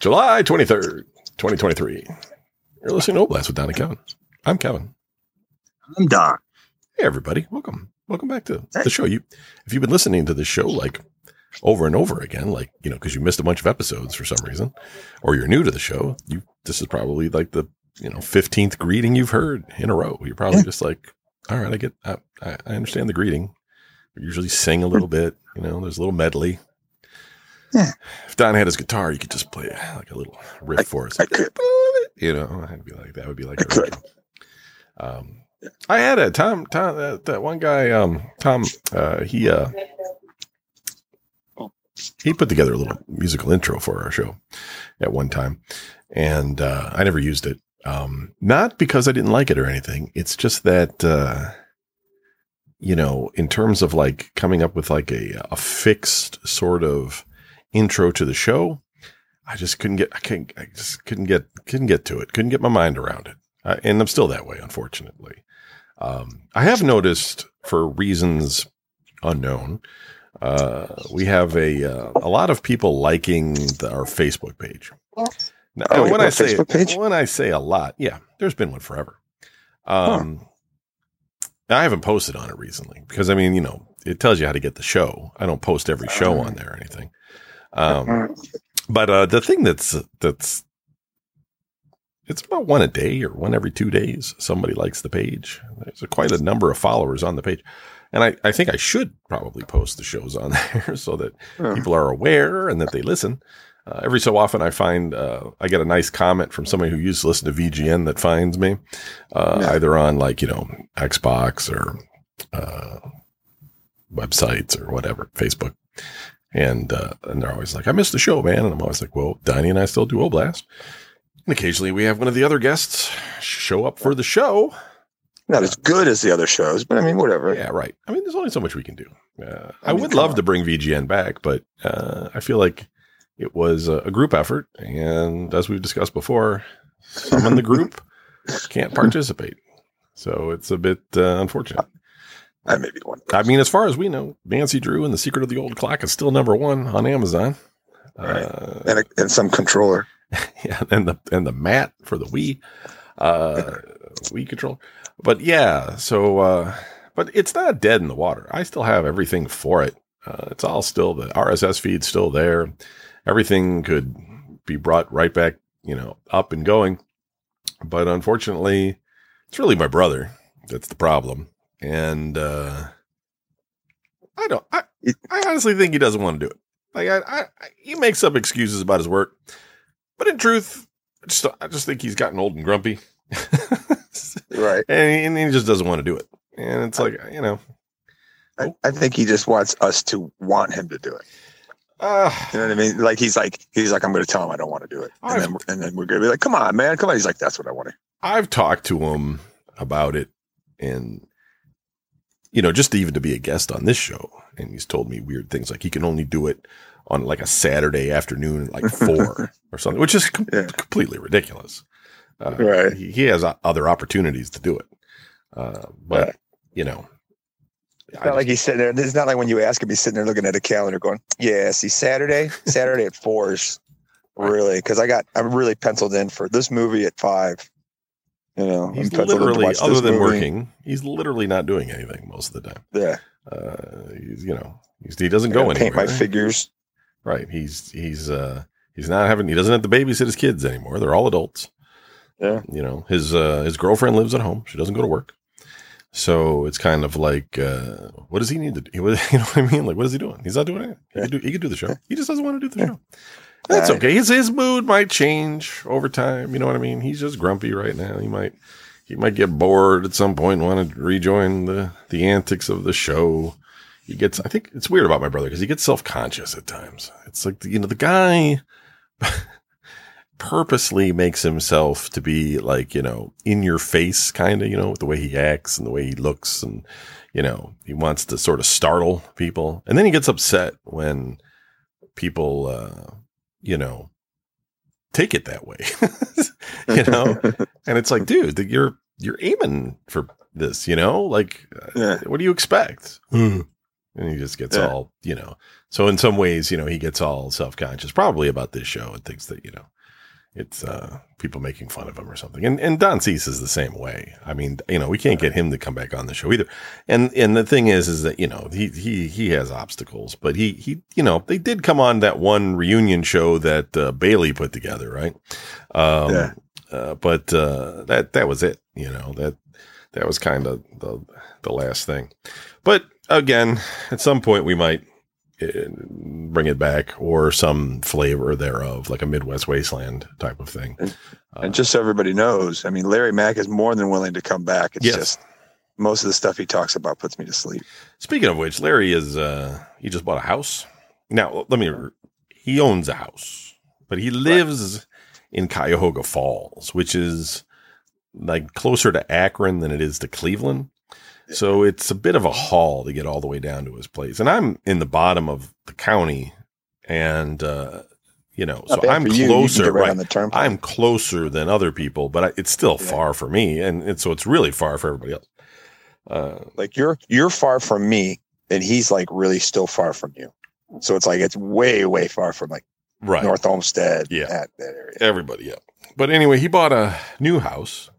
July 23rd, 2023. You're listening to Oblast with Don and Kevin. I'm Kevin. I'm Don. Hey, everybody. Welcome. Welcome back to the show. You, If you've been listening to this show like over and over again, like, you know, because you missed a bunch of episodes for some reason, or you're new to the show, you this is probably like the, you know, 15th greeting you've heard in a row. You're probably Yeah. just like, all right, I get, I, I I understand the greeting. We usually sing a little hmm. bit, you know, there's a little medley. Yeah. If Don had his guitar, you could just play like a little riff for us. I could. You know, I'd be like, that would be like, I could. um, I had a Tom, Tom, that, that one guy, um, Tom, uh, he, uh, he put together a little musical intro for our show at one time. And, uh, I never used it. Um, not because I didn't like it or anything. It's just that, uh, you know, in terms of like coming up with like a, a fixed sort of intro to the show, I just couldn't get, I couldn't, I just couldn't get, couldn't get to it. Couldn't get my mind around it. Uh, and I'm still that way, unfortunately. Um, I have noticed for reasons unknown, uh, we have a, uh, a lot of people liking the, our Facebook page. Now, Oh, when I say, page? when I say a lot, yeah, there's been one forever. Um, I haven't posted on it recently because I mean, you know, it tells you how to get the show. I don't post every show on there or anything. Um, but uh, the thing that's that's it's about one a day or one every two days. Somebody likes the page. There's a, quite a number of followers on the page, and I, I think I should probably post the shows on there so that Hmm. people are aware and that they listen. Uh, every so often, I find uh, I get a nice comment from somebody who used to listen to VGN that finds me, uh, Yeah. either on like you know Xbox or uh, websites or whatever, Facebook, and uh, and they're always like, "I missed the show, man," and I'm always like, "Well, Donnie and I still do Oblast." And occasionally, we have one of the other guests show up for the show. Not as good as the other shows, but I mean, whatever. Yeah, right. I mean, there's only so much we can do. Uh, I, I mean, would love on. to bring VGN back, but uh, I feel like it was a, a group effort, and as we've discussed before, some in the group can't participate, so it's a bit uh, unfortunate. I may be one. I mean, as far as we know, Nancy Drew and the Secret of the Old Clock is still number one on Amazon. Right. Uh, and, a, and some controller. yeah, and the and the mat for the Wii, uh, Wii control. But yeah, so uh, but it's not dead in the water. I still have everything for it. Uh, it's all still the RSS feed's still there. Everything could be brought right back, you know, up and going. But unfortunately, it's really my brother that's the problem, and uh, I don't. I, I honestly think he doesn't want to do it. Like I, I, I, he makes up excuses about his work, but in truth, I just I just think he's gotten old and grumpy, Right. and, he, and he just doesn't want to do it. And it's like you know, I, I think he just wants us to want him to do it. uh, You know what I mean? Like he's like he's like I'm going to tell him I don't want to do it, and I've- then we're- and then we're going to be like, come on, man, come on. He's like, that's what I want to. I've talked to him about it, and you know, just even to be a guest on this show, and he's told me weird things like he can only do it on like a Saturday afternoon at like four or something, which is com- Yeah. completely ridiculous. Uh, Right. He, he has other opportunities to do it, uh, but Right. you know, It's I not like he's sitting there. It's not like when you ask him, he's sitting there looking at a calendar, going, "Yeah, see, Saturday, Saturday at fours, really, because I got I'm really penciled in for this movie at five. You know, he's I'm penciled to literally, other than movie. working, he's literally not doing anything most of the time. Yeah, Uh, he's, you know, he's, he doesn't I go anywhere. paint my figures. Right. He's he's uh he's not having he doesn't have to babysit his kids anymore. They're all adults. Yeah. You know, his uh his girlfriend lives at home. She doesn't go to work. So it's kind of like uh what does he need to do? You know what I mean? Like what is he doing? He's not doing it. He Yeah. could do he could do the show. He just doesn't want to do the Yeah. show. That's okay. His his mood might change over time. You know what I mean? He's just grumpy right now. He might he might get bored at some point and want to rejoin the the antics of the show. He gets I think it's weird about my brother because he gets self-conscious at times. It's like you know the guy purposely makes himself to be like, you know, in your face kind of, you know, with the way he acts and the way he looks and you know, he wants to sort of startle people. And then he gets upset when people uh you know take it that way. you know, and it's like, dude, that you're you're aiming for this, you know? Like uh, Yeah. what do you expect? you and he just gets Yeah. all you know. So in some ways, you know, he gets all self conscious, probably about this show, and thinks that you know it's uh, people making fun of him or something. And and Don Cease is the same way. I mean, you know, we can't get him to come back on the show either. And and the thing is, is that you know he he he has obstacles, but he he you know they did come on that one reunion show that uh, Bailey put together, right? Um, Yeah. uh, but uh, that that was it. You know that that was kind of the the last thing. But again, at some point we might bring it back or some flavor thereof, like a Midwest Wasteland type of thing. Uh, And just so everybody knows, I mean, Larry Mack is more than willing to come back. It's Yes. just most of the stuff he talks about puts me to sleep. Speaking of which, Larry is uh he just bought a house. Now, let me he owns a house, but he lives in Cuyahoga Falls, which is like closer to Akron than it is to Cleveland. So it's a bit of a haul to get all the way down to his place. And I'm in the bottom of the county and uh you know, so Not bad I'm you. Closer, right? on the turnpike. I'm closer than other people, but I, it's still Yeah. far for me, and, and so it's really far for everybody else. Uh, like you're you're far from me, and he's like really still far from you. So it's like it's way way far from like right, North Olmsted. Yeah. that, that area. everybody, yeah. But anyway, he bought a new house,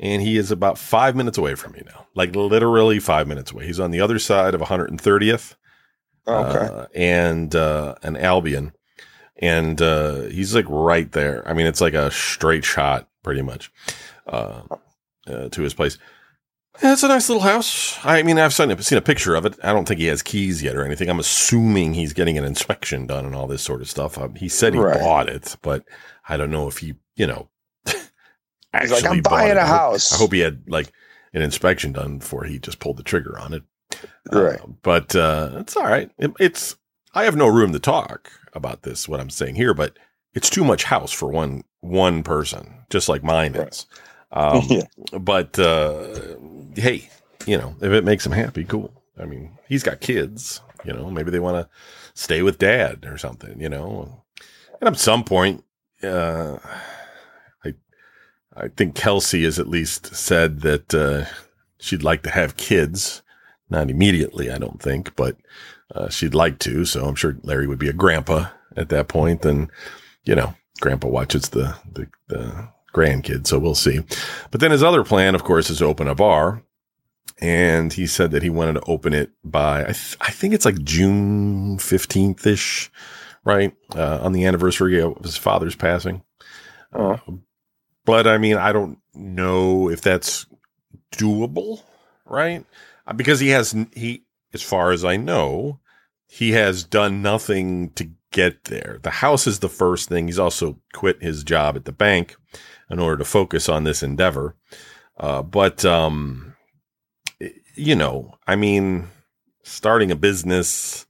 and he is about five minutes away from me now, like literally five minutes away. He's on the other side of 130th, Oh, okay. uh, and uh, an Albion, and uh, he's like right there. I mean, it's like a straight shot, pretty much, uh, uh, to his place. Yeah, it's a nice little house. I mean, I've seen, seen a picture of it. I don't think he has keys yet or anything. I'm assuming he's getting an inspection done and all this sort of stuff. Um, he said he Right. bought it, but I don't know if he, you know, He's like, I'm buying a I hope- house. I hope he had like an inspection done before he just pulled the trigger on it. Right. Uh, but uh, it's all right. It, it's I have no room to talk about this. What I'm saying here, but it's too much house for one one person, just like mine Right. is. Um, yeah. but uh, hey, you know, if it makes him happy, cool. I mean, he's got kids. You know, maybe they want to stay with dad or something. You know, and at some point, uh, I think Kelsey has at least said that uh, she'd like to have kids. Not immediately, I don't think, but uh, she'd like to. So I'm sure Larry would be a grandpa at that point. and you know, grandpa watches the the, the grandkids. So we'll see. But then his other plan, of course, is to open a bar. And he said that he wanted to open it by, I, th- I think it's like June 15th ish, right? Uh, on the anniversary of his father's passing. Uh, but I mean, I don't know if that's doable, right? Uh, Because he has, he, as far as I know, he has done nothing to get there. The house is the first thing. He's also quit his job at the bank in order to focus on this endeavor. Uh, but, um, you know, I mean, starting a business,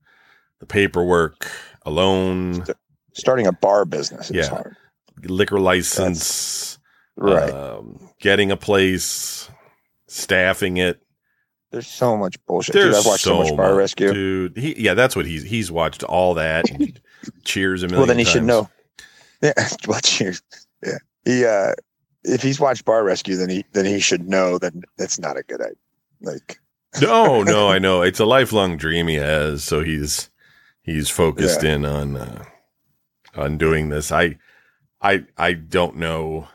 the paperwork, a loan, Starting a bar business Yeah. hard. liquor license, Right. um, getting a place, staffing it. There's so much bullshit. There's Dude, I've watched so, much Bar Rescue. dude. He, yeah, that's what he's he's watched all that. cheers a million. Well, then he should know. Yeah. Well, cheers. Yeah. He, uh, if he's watched Bar Rescue, then he then he should know that that's not a good idea. Like, No, no, I know it's a lifelong dream he has. So he's he's focused in on uh, on doing this. I I I don't know.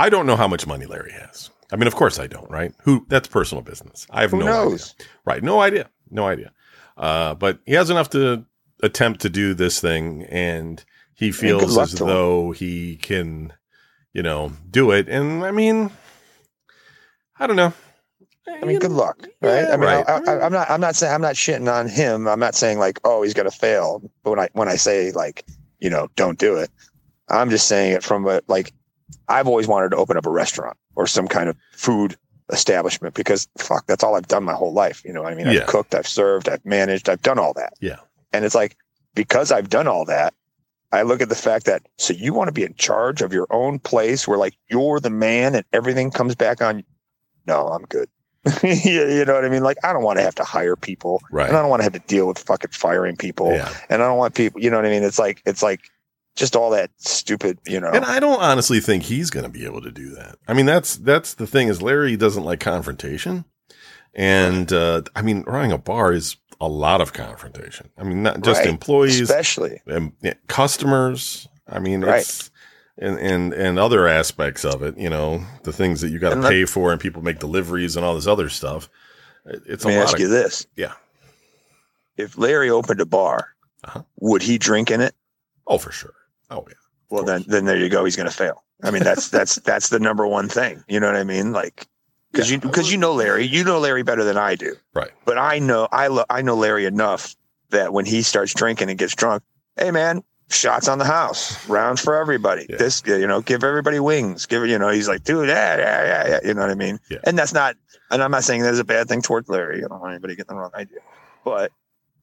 I don't know how much money Larry has. I mean, of course I don't. Right? Who? That's personal business. I have who no idea. knows? Right. No idea. No idea. Uh, but he has enough to attempt to do this thing, and he feels luck as to him. though he can, you know, do it. And I mean, I don't know. I mean, good luck, right? Yeah, I mean, right. I, I, I'm not. I'm not saying. I'm not shitting on him. I'm not saying like, oh, he's gonna fail. But when I when I say like, you know, don't do it, I'm just saying it from a like. I've always wanted to open up a restaurant or some kind of food establishment because fuck, that's all I've done my whole life. You know, what I mean, I've cooked, I've served, I've managed, I've done all that. Yeah. And it's like because I've done all that, I look at the fact that so you want to be in charge of your own place where like you're the man and everything comes back on. You. No, I'm good. you you know what I mean? Like I don't want to have to hire people, Right. and I don't want to have to deal with fucking firing people, Yeah. and I don't want people. You know what I mean? It's like it's like just all that stupid. You know? And I don't honestly think he's going to be able to do that. I mean, that's that's the thing is Larry doesn't like confrontation, and uh, I mean, running a bar is a lot of confrontation. I mean, not just Right. employees, especially yeah, customers. I mean, Right. it's and, and and other aspects of it. You know, the things that you got to pay for, and people make deliveries and all this other stuff. It's let a me lot ask of you this yeah. if larry opened a bar Uh-huh. would he drink in it oh for sure. Oh yeah, well then then there you go. He's going to fail. I mean that's that's that's the number one thing. You know what i mean? Like because Yeah. you because you know larry. You know larry better than i do. Right. but i know i lo- i know larry enough that when he starts drinking and gets drunk hey man shots on the house. Rounds for everybody. Yeah. this you know give everybody wings. Give you know he's like dude yeah yeah yeah, yeah. You know what i mean? Yeah. and that's not and i'm not saying that's a bad thing towards larry. I don't want anybody getting the wrong idea. But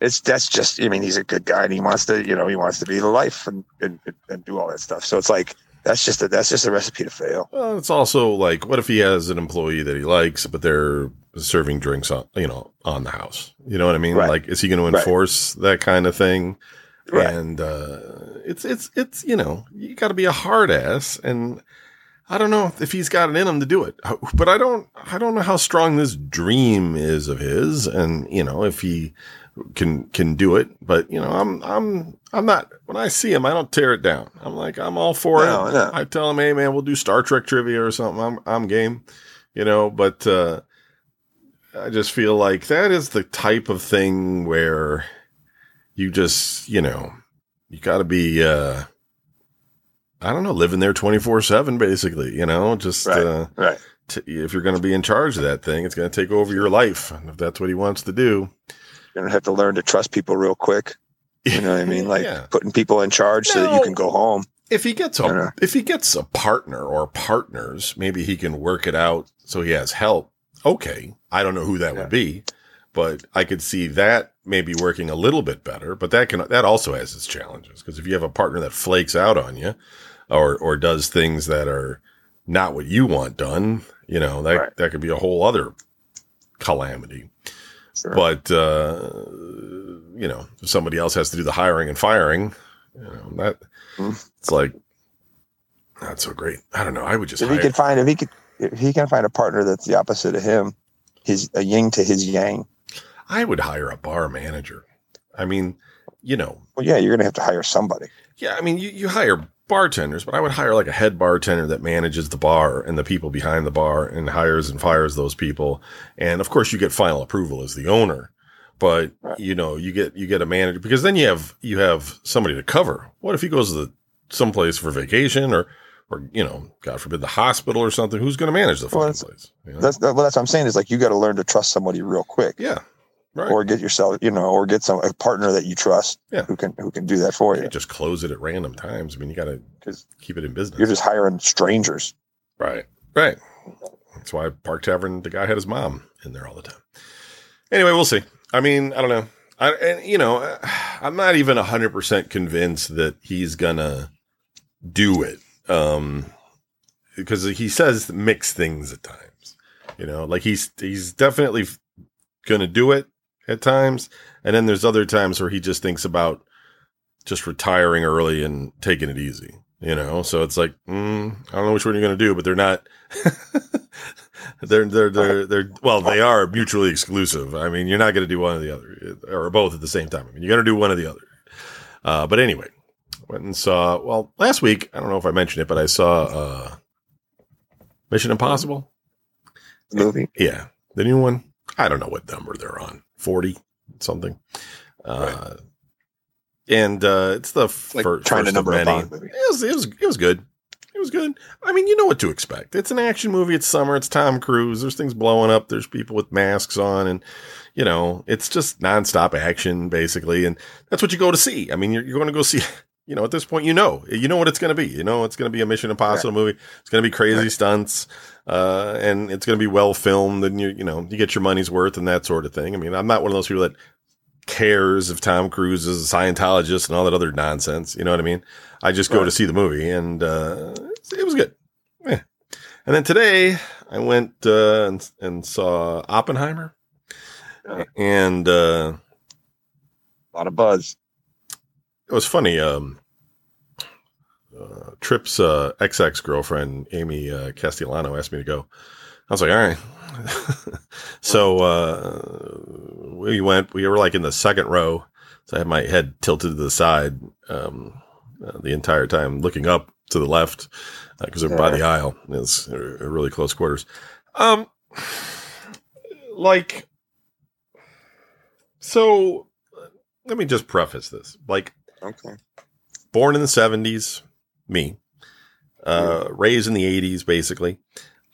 it's that's just i mean he's a good guy and he wants to you know he wants to be the life and and, and do all that stuff so it's like that's just a that's just a recipe to fail Well, it's also like, what if he has an employee that he likes, but they're serving drinks on, you know, on the house? You know what I mean? Right. Like, is he going to Right. enforce that kind of thing? Right. And uh, it's it's it's you know, you got to be a hard ass, and I don't know if he's got it in him to do it, but I don't I don't know how strong this dream is of his, and you know, if he can can do it. But you know, I'm I'm I'm not when I see him, I don't tear it down. I'm like I'm all for No, it. no. I tell him, hey man, we'll do Star Trek trivia or something. I'm I'm game, you know. But uh, I just feel like that is the type of thing where you just you know you got to be. uh I don't know, living there 24 7, basically, you know, just, Right. uh, right t- if you're going to be in charge of that thing, it's going to take over your life. And if that's what he wants to do, you're gonna have to learn to trust people real quick you know what i mean like Yeah. putting people in charge so that you can go home if he gets a if he gets a partner or partners, maybe he can work it out so he has help. Okay, I don't know who that Yeah. would be, but I could see that maybe working a little bit better. But that can that also has its challenges because if you have a partner that flakes out on you, or or does things that are not what you want done, you know that Right. that could be a whole other calamity. Sure. But uh, you know, if somebody else has to do the hiring and firing, you know that Mhm. it's like not so great. I don't know. I would just if he could find if he could if he can find a partner that's the opposite of him his a yin to his yang I would hire a bar manager. I mean, you know, well yeah you're gonna have to hire somebody yeah. I mean, you, you hire bartenders, but I would hire like a head bartender that manages the bar and the people behind the bar and hires and fires those people. And of course, you get final approval as the owner. But Right. you know, you get you get a manager because then you have you have somebody to cover. What if he goes to the someplace for vacation or or you know, God forbid, the hospital or something? Who's going to manage the Well, fucking place? you know? that's well that's what i'm saying is like you got to learn to trust somebody real quick yeah, right. or get yourself you know or get some a partner that you trust Yeah. who can who can do that for you you just close it at random times. I mean, you got to keep it in business. you're just hiring strangers Right. Right. That's why Park Tavern, the guy had his mom in there all the time. Anyway, we'll see. I mean, I don't know. I, and, you know, I'm not even 100% convinced that he's going to do it. Um, because he says mix things at times, you know, like he's, he's definitely going to do it at times. And then there's other times where he just thinks about just retiring early and taking it easy, you know? So it's like, mm, I don't know which one you're going to do, but they're not, they're, they're, they're, they're, well, they are mutually exclusive. I mean, you're not going to do one or the other or both at the same time. I mean, you're going to do one or the other. Uh, but anyway, went and saw, well, last week, I don't know if I mentioned it, but I saw, uh, Mission Impossible. movie Yeah. The new one. I don't know what number they're on. 40 something. Uh, and, uh, it's the like fir- trying first of number a many. It was, it was, it was good. It was good. I mean, you know what to expect. It's an action movie. It's summer. It's Tom Cruise. There's things blowing up. There's people with masks on, and you know, it's just nonstop action basically. And that's what you go to see. I mean, you're, you're going to go see. You know, at this point, you know, you know what it's going to be. You know, it's going to be a Mission Impossible movie. It's going to be crazy Right. stunts, uh, and it's going to be well filmed, and you, you know, you get your money's worth and that sort of thing. I mean, I'm not one of those people that cares if Tom Cruise is a Scientologist and all that other nonsense. You know what I mean? I just go Right. to see the movie, and uh, it was good. Eh. And then today I went uh, and, and saw Oppenheimer, Yeah. and uh, a lot of buzz it was funny. Um, uh, Trip's uh, ex girlfriend Amy uh, Castellano asked me to go. I was like, all right. so uh, we went. We were like in the second row, so I had my head tilted to the side um, uh, the entire time, looking up to the left because uh, we're by the aisle. It's really close quarters. Um, like, so let me just preface this. Like, okay, born in the seventies, me, uh, raised in the eighties, basically,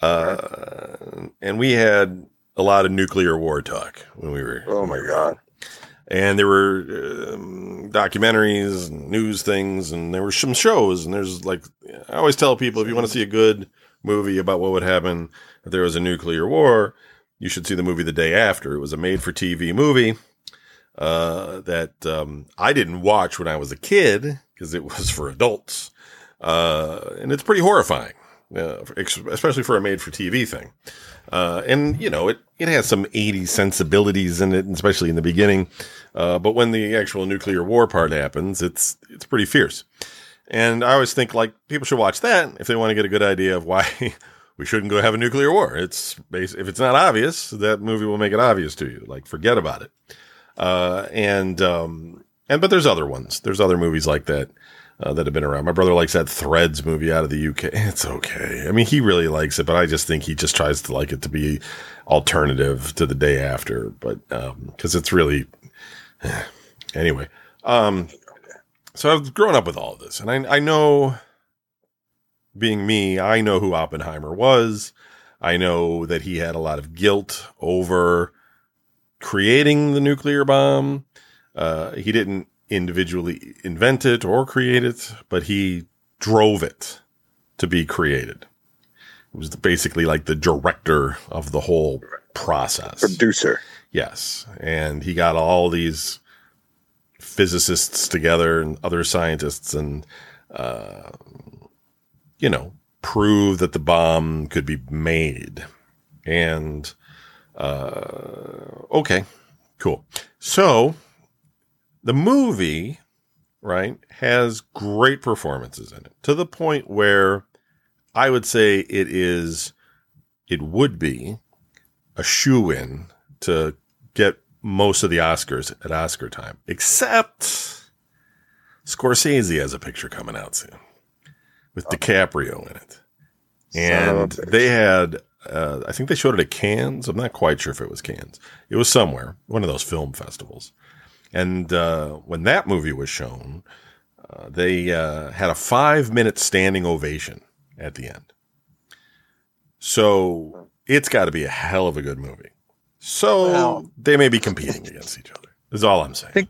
uh, and we had a lot of nuclear war talk when we were. Oh my god! And there were um, documentaries, and news things, and there were some shows. And there's like, I always tell people if you want to see a good movie about what would happen if there was a nuclear war, you should see the movie the day after. It was a made-for-TV movie uh, that um, I didn't watch when I was a kid because it was for adults, uh, and it's pretty horrifying, uh, especially for a made-for-TV thing. Uh, and you know, it, it has some 80s sensibilities in it, especially in the beginning. Uh, but when the actual nuclear war part happens, it's, it's pretty fierce. And I always think like people should watch that if they want to get a good idea of why we shouldn't go have a nuclear war. It's if it's not obvious, that movie will make it obvious to you. Like forget about it. Uh, and, um, and, but there's other ones. There's other movies like that uh, that have been around. My brother likes that Threads movie out of the UK. It's okay. I mean, he really likes it, but I just think he just tries to like it to be alternative to the day after. But um, because um, it's really anyway. Um, so I've grown up with all of this, and I, I know, being me, I know who Oppenheimer was. I know that he had a lot of guilt over creating the nuclear bomb. Uh, he didn't individually invent it or create it, but he drove it to be created. He was basically like the director of the whole process. Producer. Yes. And he got all these physicists together and other scientists and, uh, you know, prove that the bomb could be made. And, uh, okay, cool. So the movie, right, has great performances in it to the point where I would say it is, it would be a shoe in to get most of the Oscars at Oscar time, except Scorsese has a picture coming out soon with DiCaprio in it. And they had, uh, I think they showed it at Cannes. I'm not quite sure if it was Cannes. It was somewhere, one of those film festivals. And uh, when that movie was shown, uh, they uh, had a five minute standing ovation at the end. So it's got to be a hell of a good movie. So well, they may be competing against each other. Is all I'm saying. Think,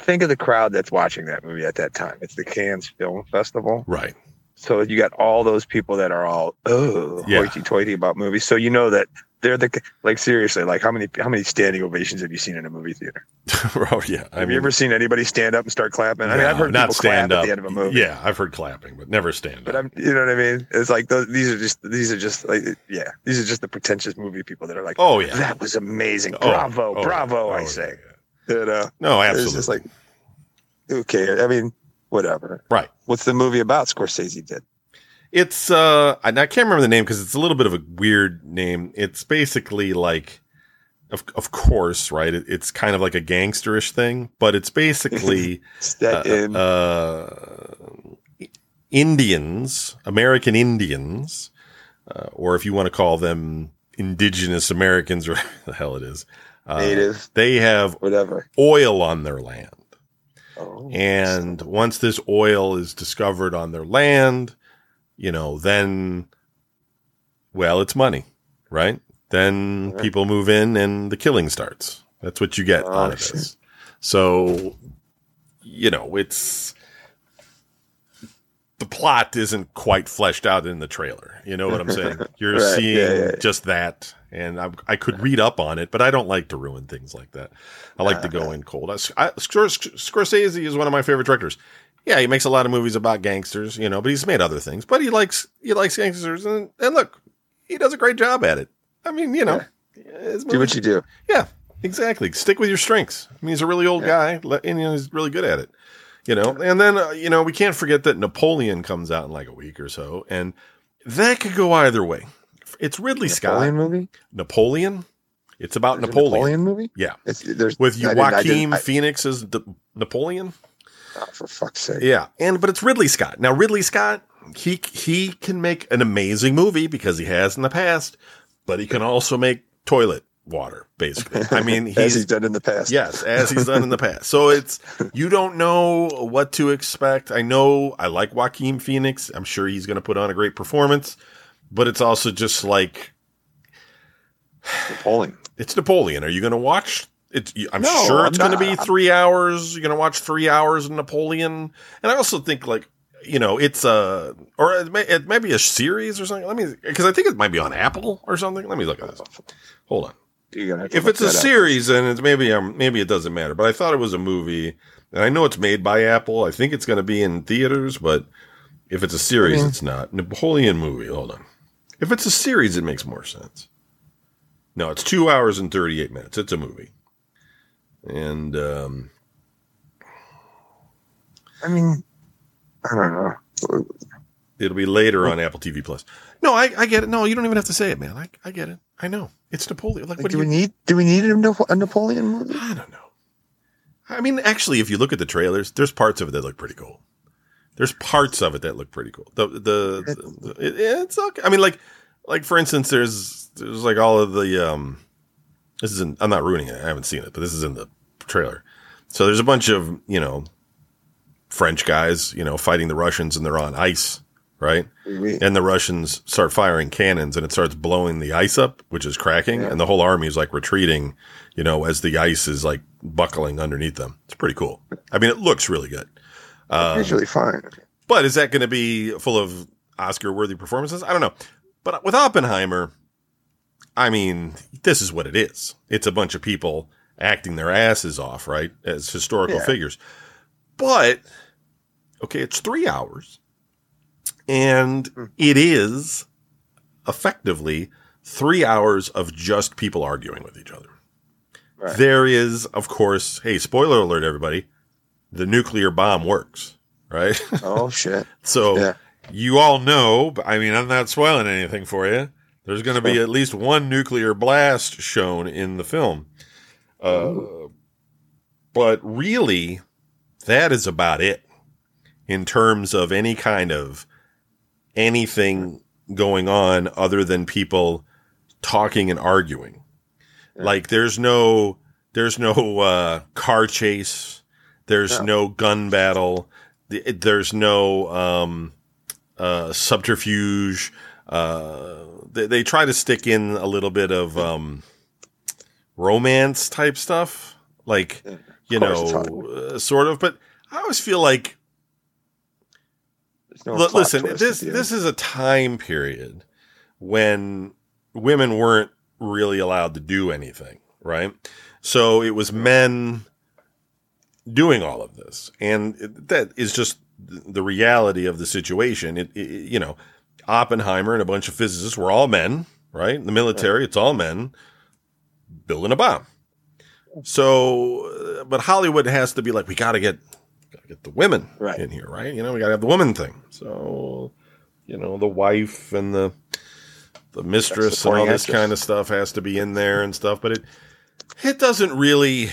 think of the crowd that's watching that movie at that time. It's the Cannes Film Festival, right? So you got all those people that are all oh yeah. hoity-toity about movies. So you know that they're the like seriously like how many how many standing ovations have you seen in a movie theater? oh yeah, I have mean, you ever seen anybody stand up and start clapping? I mean, I've heard not people stand clap up. at the end of a movie. Yeah, I've heard clapping, but never stand but up. But I'm, you know what I mean? It's like those, these are just these are just like yeah, these are just the pretentious movie people that are like, oh yeah, that was amazing, oh, bravo, oh, bravo, oh, I say. Yeah. You know, no, absolutely. It's just like okay, I mean, whatever. Right. What's the movie about? Scorsese did. It's uh, I, can't remember the name because it's a little bit of a weird name. It's basically like, of of course, right? It, it's kind of like a gangsterish thing, but it's basically uh, in. uh, Indians, American Indians, uh, or if you want to call them indigenous Americans, or the hell it is, uh, native, they have whatever oil on their land. Oh, and once this oil is discovered on their land, you know, then, well, it's money, right? Then right. people move in and the killing starts. That's what you get oh, out of this. So, you know, it's the plot isn't quite fleshed out in the trailer. You know what I'm saying? You're right. seeing yeah, yeah, yeah. just that, and I, I, could read up on it, but I don't like to ruin things like that. I like uh, to go in cold. I, I, Scorsese is one of my favorite directors yeah, he makes a lot of movies about gangsters, you know, but he's made other things. But he likes he likes gangsters, and, and look, he does a great job at it. I mean, you know, yeah. do what you do. Yeah, exactly. Stick with your strengths. I mean, he's a really old yeah. guy, and you know, he's really good at it. You know, and then uh, you know we can't forget that Napoleon comes out in like a week or so, and that could go either way. It's Ridley Napoleon Scott movie. Napoleon. It's about There's a Napoleon. movie. Yeah. It's, there's with I Joaquin I- Phoenix as the Napoleon. oh, for fuck's sake. Yeah, and but it's Ridley Scott. Now Ridley Scott, he he can make an amazing movie because he has in the past, but he can also make toilet water. Basically, I mean, as he's he's done in the past. yes, as he's done in the past. So it's you don't know what to expect. I know I like Joaquin Phoenix. I'm sure he's going to put on a great performance, but it's also just like Napoleon. it's Napoleon. Are you going to watch? It's, I'm No, sure it's going to be three hours. You're going to watch three hours of Napoleon, and I also think like you know it's a or it may, it may be a series or something. Let me because I think it might be on Apple or something. Let me look at this. Hold on. You're gonna have to If it's a up. series, then it's maybe um maybe it doesn't matter. But I thought it was a movie, and I know it's made by Apple. I think it's going to be in theaters, but if it's a series, mean- it's not. Napoleon movie. Hold on. If it's a series, it makes more sense. No, it's two hours and thirty eight minutes. It's a movie, and um, I mean, I don't know. it'll be later on Apple TV Plus. No, I, I get it. No, you don't even have to say it, man. I, I get it. I know it's Napoleon. Like, Like, what do do we you? need do we need a Napoleon movie? I don't know. I mean, actually, if you look at the trailers, there's parts of it that look pretty cool. There's parts of it that look pretty cool. The the, the it, it's okay. I mean, like like for instance, there's there's like all of the um. This isn't. I'm not ruining it. I haven't seen it, but this is in the trailer. So there's a bunch of you know French guys, you know, fighting the Russians, and they're on ice, right? We- and the Russians start firing cannons and it starts blowing the ice up, which is cracking, Yeah. and the whole army is like retreating, you know, as the ice is like buckling underneath them. It's pretty cool. I mean, it looks really good. Um, usually fine. but is that going to be full of Oscar worthy performances? I don't know. But with Oppenheimer, I mean, this is what it is. It's a bunch of people acting their asses off, right? As historical Yeah. figures. But, okay, it's three hours. And Hmm. it is effectively three hours of just people arguing with each other. Right. There is, of course, hey, spoiler alert, everybody, the nuclear bomb works, right? Oh shit! So Yeah. you all know, but I mean, I'm not spoiling anything for you. There's going to be at least one nuclear blast shown in the film. Uh, but really, that is about it in terms of any kind of anything going on other than people talking and arguing. Like there's no there's no uh, car chase. There's No. no gun battle. There's no um, uh, subterfuge. Uh, they, they try to stick in a little bit of um, romance type stuff, like Yeah, you know, uh, sort of. But I always feel like no L- listen, this this is a time period when women weren't really allowed to do anything, right? So it was men doing all of this, and it- that is just the reality of the situation. It, it you know, Oppenheimer and a bunch of physicists were all men, right? In the military, it's all men building a bomb. So, uh, but Hollywood has to be like, we got to get, got to get the women Right. in here, right? You know, we got to have the woman thing. So, you know, the wife and the the mistress and all this actress. kind of stuff has to be in there and stuff. But it it doesn't really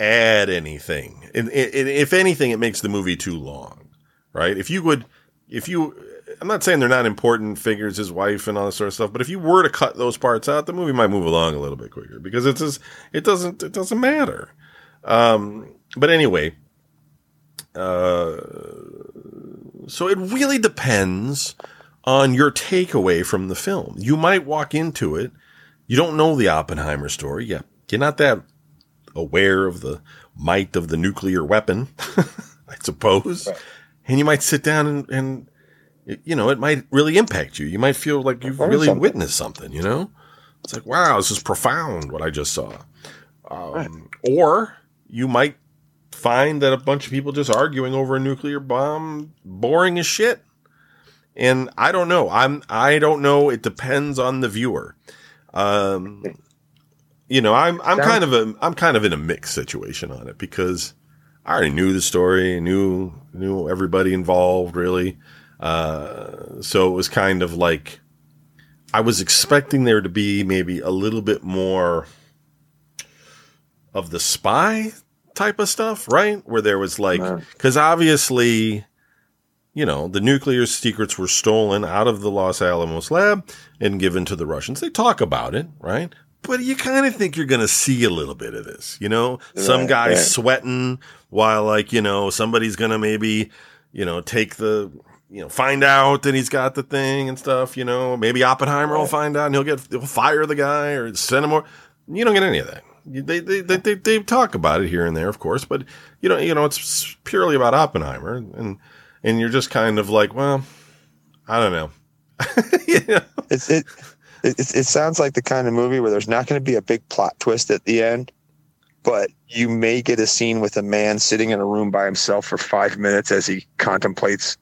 add anything. And it, if anything, it makes the movie too long, right? If you would, if you, I'm not saying they're not important figures, his wife and all this sort of stuff, but if you were to cut those parts out, the movie might move along a little bit quicker because it's just, it doesn't, it doesn't matter. Um, but anyway, uh, so it really depends on your takeaway from the film. You might walk into it, you don't know the Oppenheimer story. Yeah, you're not that aware of the might of the nuclear weapon, I suppose. Right. And you might sit down and, and it- you know, it might really impact you. You might feel like you've really something. witnessed something, you know? It's like, wow, this is profound what I just saw. Um, Right. Or you might find that a bunch of people just arguing over a nuclear bomb boring as shit. And I don't know. I'm I don't know. It depends on the viewer. Um, you know, I'm I'm Sounds- kind of a I'm kind of in a mixed situation on it because I already knew the story, knew knew everybody involved really. Uh, so it was kind of like I was expecting there to be maybe a little bit more of the spy type of stuff, right? Where there was like, because obviously, you know, the nuclear secrets were stolen out of the Los Alamos lab and given to the Russians. They talk about it, right? But you kind of think you're going to see a little bit of this, you know, some guy right. sweating while like, you know, somebody's going to maybe, you know, take the, you know, find out that he's got the thing and stuff, you know, maybe Oppenheimer will find out and he'll get, he'll fire the guy or send him more. You don't get any of that. They, they, they, they, they talk about it here and there, of course, but you know, you know, it's purely about Oppenheimer and, and you're just kind of like, well, I don't know. you know? It's it, it it sounds like the kind of movie where there's not going to be a big plot twist at the end, but you may get a scene with a man sitting in a room by himself for five minutes as he contemplates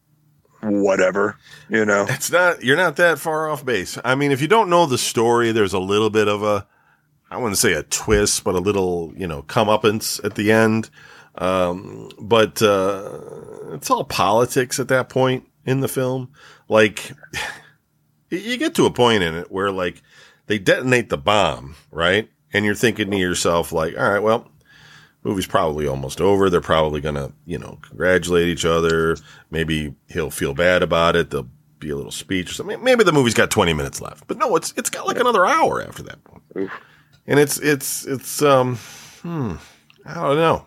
whatever, you know. It's not you're not that far off base. I mean, if you don't know the story, there's a little bit of a I wouldn't say a twist, but a little, you know, comeuppance at the end. Um, but uh, it's all politics at that point in the film. Like you- get to a point in it where like they detonate the bomb, right? And you're thinking to yourself like, all right, well, movie's probably almost over. They're probably gonna, you know, congratulate each other. Maybe he'll feel bad about it. There'll be a little speech or something. Maybe the movie's got 20 minutes left. But no, it's it's got like another hour after that point. And it's it's it's um hmm, I don't know.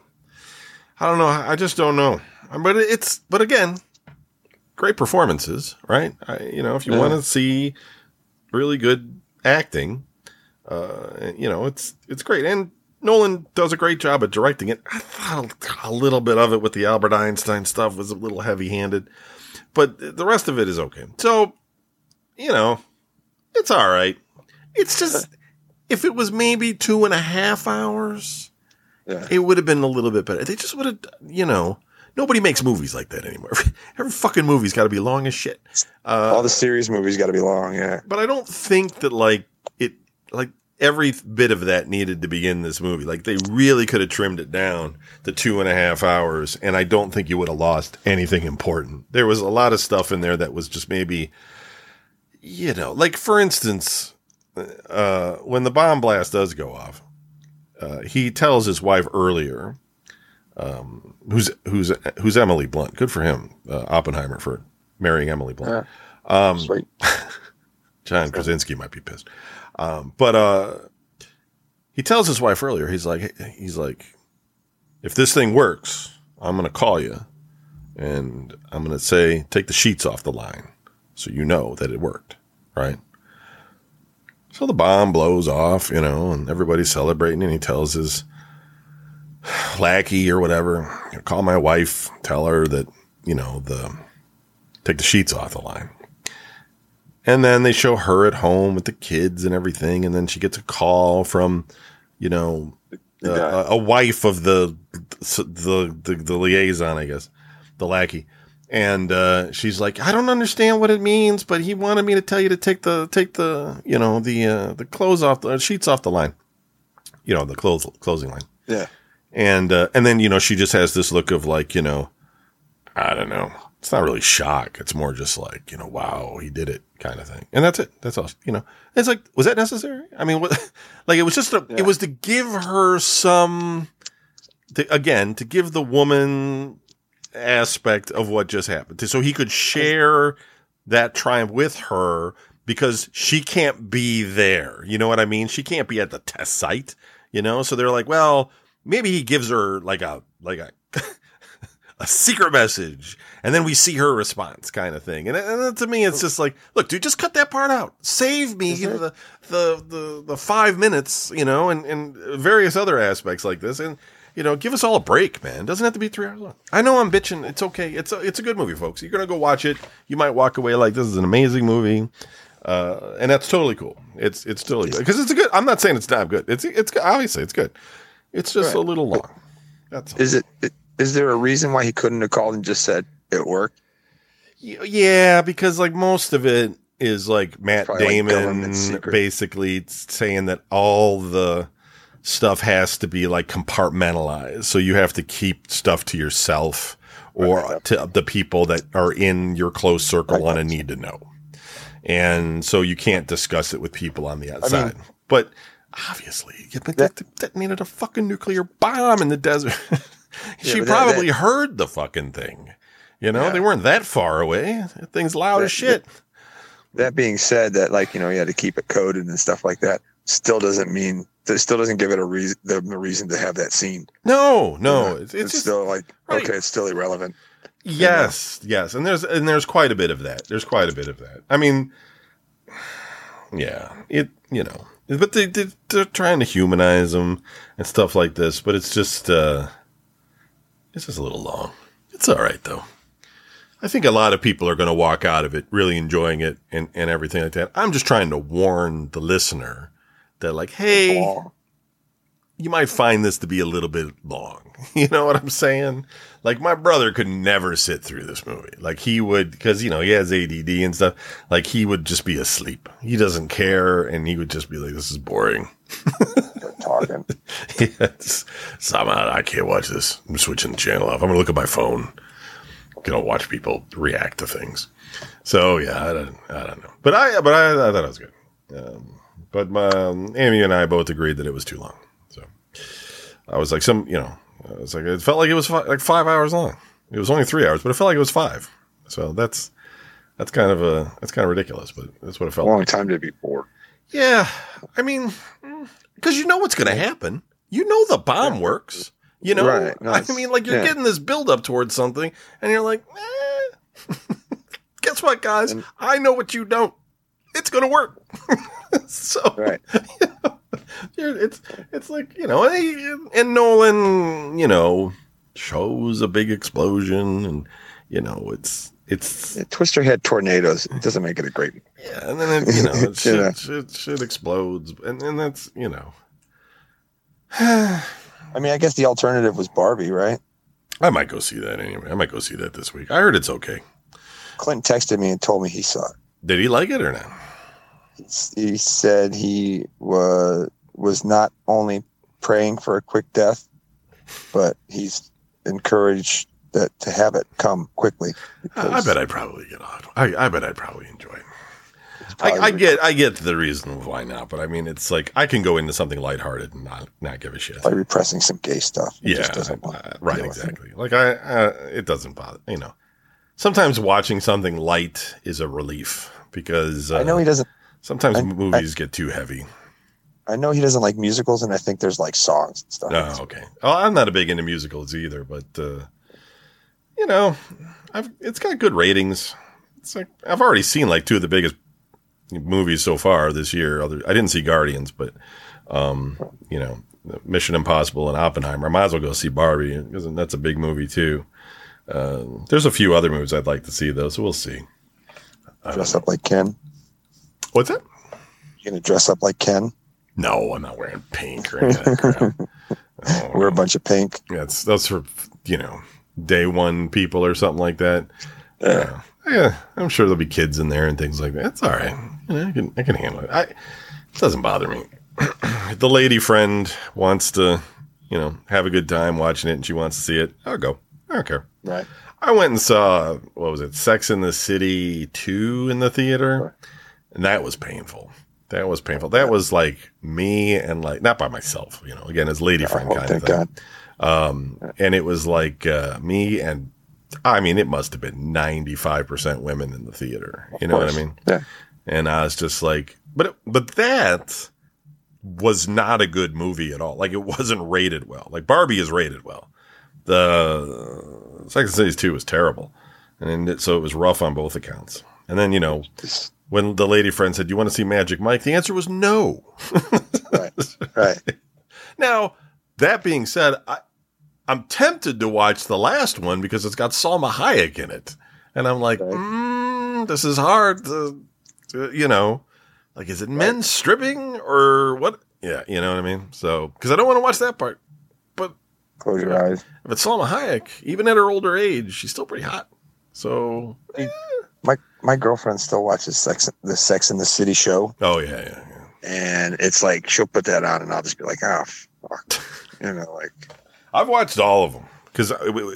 I don't know. I just don't know. But it's but again, great performances, right? I, you know, if you Yeah. want to see really good acting, uh, you know, it's it's great. And Nolan does a great job at directing it. I thought a little bit of it with the Albert Einstein stuff was a little heavy handed, but the rest of it is okay. So, you know, it's all right. It's just if it was maybe two and a half hours, Yeah. it would have been a little bit better. They just would have, you know, nobody makes movies like that anymore. Every fucking movie's got to be long as shit. Uh, All the series movies got to be long, yeah. but I don't think that like it like every bit of that needed to be in this movie. Like they really could have trimmed it down to two and a half hours, and I don't think you would have lost anything important. There was a lot of stuff in there that was just maybe, you know, like for instance, uh, when the bomb blast does go off, uh, he tells his wife earlier, um, who's who's who's Emily Blunt. Good for him, uh, Oppenheimer for marrying Emily Blunt. Um, Sweet. John Krasinski might be pissed. Um, but uh, he tells his wife earlier, he's like, he's like, if this thing works, I'm going to call you and I'm going to say, take the sheets off the line so you know that it worked, right? So the bomb blows off, you know, and everybody's celebrating, and he tells his lackey or whatever, call my wife, tell her that, you know, the take the sheets off the line. And then they show her at home with the kids and everything. And then she gets a call from, you know, uh, a, a wife of the, the, the, the liaison, I guess, the lackey. And, uh, she's like, I don't understand what it means, but he wanted me to tell you to take the, take the, you know, the, uh, the clothes off the sheets off the line, you know, the clothes, closing line. Yeah. And, uh, and then, you know, she just has this look of like, you know, I don't know. It's not really shock. It's more just like, you know, wow, he did it kind of thing. And that's it. That's all, you know, it's like, was that necessary? I mean, what, like it was just, a, Yeah. it was to give her some, to, again, to give the woman aspect of what just happened. So he could share that triumph with her because she can't be there. You know what I mean? She can't be at the test site, you know? So they're like, well, maybe he gives her like a, like a, a secret message and then we see her response kind of thing. And, and to me, it's just like, look, dude, just cut that part out. Save me the, the, the, the five minutes, you know, and, and various other aspects like this. And, you know, give us all a break, man. It doesn't have to be three hours long. I know I'm bitching. It's okay. It's a, it's a good movie, folks. You're going to go watch it. You might walk away like this is an amazing movie. Uh, and that's totally cool. It's, it's totally good. Cause it's a good, I'm not saying it's not good. It's, it's obviously it's good. It's just Right. a little long. That's all. Is it? Is there a reason why he couldn't have called and just said it worked? Yeah, because like most of it is like Matt Probably like Damon government basically saying that all the stuff has to be like compartmentalized. So you have to keep stuff to yourself or Right. to the people that are in your close circle on a need to know. and so you can't discuss it with people on the outside. but obviously, you think That- that detonated a fucking nuclear bomb in the desert. she but that- probably heard the fucking thing. You know, Yeah. they weren't that far away. That thing's loud as shit. That being said, that like you know you had to keep it coded and stuff like that, still doesn't mean that still doesn't give it a reason the reason to have that scene. No, no, Yeah, it's, it's, it's just still like right. okay, it's still irrelevant. Yes, yes, and there's and there's quite a bit of that. There's quite a bit of that. I mean, yeah, it you know, but they, they they're trying to humanize them and stuff like this. But it's just uh it's just a little long. It's all right though. I think a lot of people are going to walk out of it really enjoying it and and everything like that. I'm just trying to warn the listener that like, hey, Oh, you might find this to be a little bit long. You know what I'm saying? Like my brother could never sit through this movie. Like he would, because you know he has ADD and stuff. Like he would just be asleep. He doesn't care, and he would just be like, "This is boring." talking. yes. So I'm out. I can't watch this. I'm switching the channel off. I'm gonna look at my phone. Gonna watch people react to things. So yeah, I don't, I don't know, but I, but I, I thought it was good. Um, but my, um, Amy and I both agreed that it was too long. I was like, some, you know, I was like, it felt like it was fi- like five hours long. It was only three hours, but it felt like it was five. So that's that's kind of a that's kind of ridiculous, but that's what it felt. A long like. time to be bored. Yeah, I mean, because you know what's going to happen. You know the bomb works. You know, Right. No, I mean, like you're yeah. getting this build up towards something, and you're like, eh. guess what, guys? And- I know what you don't. It's going to work. so Right. it's it's like you know, and, Nolan, you know, shows a big explosion, and you know, it's it's Yeah, Twister had tornadoes. It doesn't make it a great. yeah, and then it, you know, it shit, Yeah. shit, shit explodes, and and that's you know. I mean, I guess the alternative was Barbie, right? I might go see that anyway. I might go see that this week. I heard it's okay. Clint texted me and told me he saw it. Did he like it or not? He said he was was not only praying for a quick death, but he's encouraged that to have it come quickly. I, I bet I'd probably get on. I, I bet I'd probably enjoy it. I, I get I get the reason why not, but I mean it's like I can go into something lighthearted and not not give a shit. by repressing some gay stuff. It yeah, just doesn't want uh, right, deal with it. exactly. Like I, uh, it doesn't bother. You know, sometimes watching something light is a relief because uh, I know he doesn't. Sometimes I- movies get too heavy. I know he doesn't like musicals, and I think there's like songs and stuff. Oh, okay. Oh, I'm not a big into musicals either, but uh, you know, I've it's got good ratings. It's like I've already seen like two of the biggest movies so far this year. Other I didn't see Guardians, but um, you know, Mission Impossible and Oppenheimer. I might as well go see Barbie because that's a big movie too. Uh, there's a few other movies I'd like to see though, so we'll see. I Dress up like Ken. What's that? You gonna dress up like Ken? No, I'm not wearing pink or anything. of that crap. Oh, a bunch of pink. Yeah, That's that's for you know day one people or something like that. Yeah. Yeah, yeah. I'm sure there'll be kids in there and things like that. It's all right. You know, I can I can handle it. I it doesn't bother me. The lady friend wants to, you know, have a good time watching it and she wants to see it. I'll go. I don't care. Right. I went and saw what was it, Sex in the City two in the theater, and that was painful. That was painful. That was like me and like not by myself, you know. Again, as lady friend Oh, kind of thing. God. Um, and it was like uh, me and I mean, it must have been ninety five percent women in the theater. You know what I mean? Yeah. And I was just like, but but that was not a good movie at all. Like it wasn't rated well. Like Barbie is rated well. The Second Cities two was terrible, and it, so it was rough on both accounts. And then you know when the lady friend said, "Do you want to see Magic Mike?" The answer was no. right. Right. Now, that being said, I, I'm tempted to watch the last one because it's got Salma Hayek in it. And I'm like, Right. mm, this is hard to, to, you know, like, is it men stripping or what? Yeah, you know what I mean? So, because I don't want to watch that part. But Close your eyes. if it's Salma Hayek, even at her older age, she's still pretty hot. So, My my girlfriend still watches Sex the Sex in the City show, oh, yeah, yeah, yeah. and it's like she'll put that on, and I'll just be like, ah, fuck. you know, like I've watched all of them because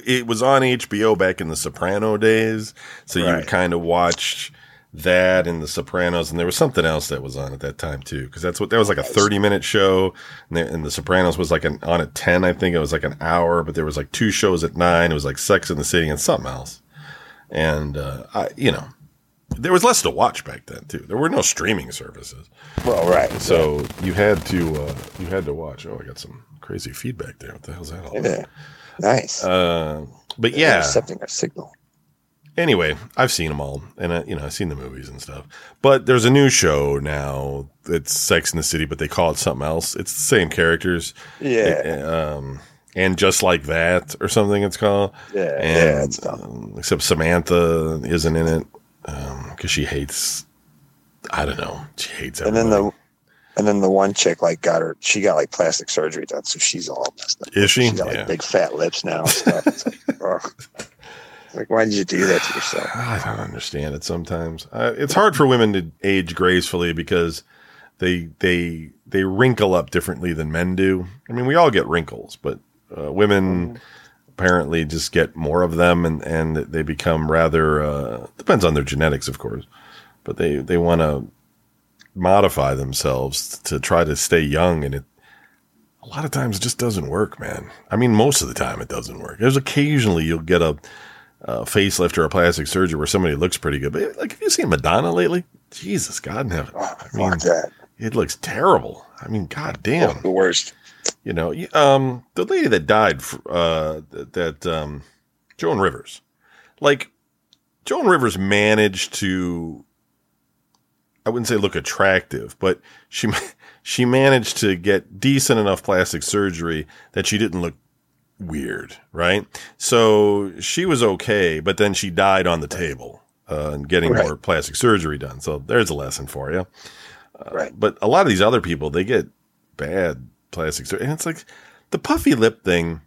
it, was on HBO back in the Soprano days. So you Right. kind of watched that and The Sopranos, and there was something else that was on at that time too, because that's what that was like a thirty minute show, and the, and the Sopranos was like an on at ten, I think it was like an hour, but there was like two shows at nine. It was like Sex in the City and something else, and uh, I, you know, there was less to watch back then too. There were no streaming services, Well, right. so you had to uh, you had to watch. Oh, I got some crazy feedback there. What the hell's that all? about? Yeah. Nice. Uh, but yeah, Accepting our signal. anyway, I've seen them all, and I, you know I've seen the movies and stuff. But there's a new show now. It's Sex in the City, but they call it something else. It's the same characters, Yeah. um, and just like that or something. It's called. Yeah. And, yeah. It's um, except Samantha isn't in it because she hates. I don't know. She hates And then the and then the one chick like got her she got like plastic surgery done, so she's all messed up. is she? She's got like Yeah. big fat lips now and stuff. Like, like, why did you do that to yourself? I don't understand it sometimes. Uh, it's hard for women to age gracefully because they they they wrinkle up differently than men do. I mean, we all get wrinkles, but uh, women apparently just get more of them, and and they become rather uh, depends on their genetics, of course, but they they want to modify themselves to try to stay young, and it a lot of times it just doesn't work, man. I mean, most of the time it doesn't work. There's occasionally you'll get a uh, facelift or a plastic surgery where somebody looks pretty good. But like, have you seen Madonna lately? Jesus, God in heaven. Oh, I mean, fuck that. it looks terrible. I mean, God damn. The worst. You know, um, the lady that died, uh, that, um, Joan Rivers, like Joan Rivers managed to, I wouldn't say look attractive, but she, she managed to get decent enough plastic surgery that she didn't look weird, right? So she was okay, but then she died on the table, uh, and getting Right. more plastic surgery done. So there's a lesson for you. Right. But a lot of these other people, they get bad plastic surgery. And it's like the puffy lip thing.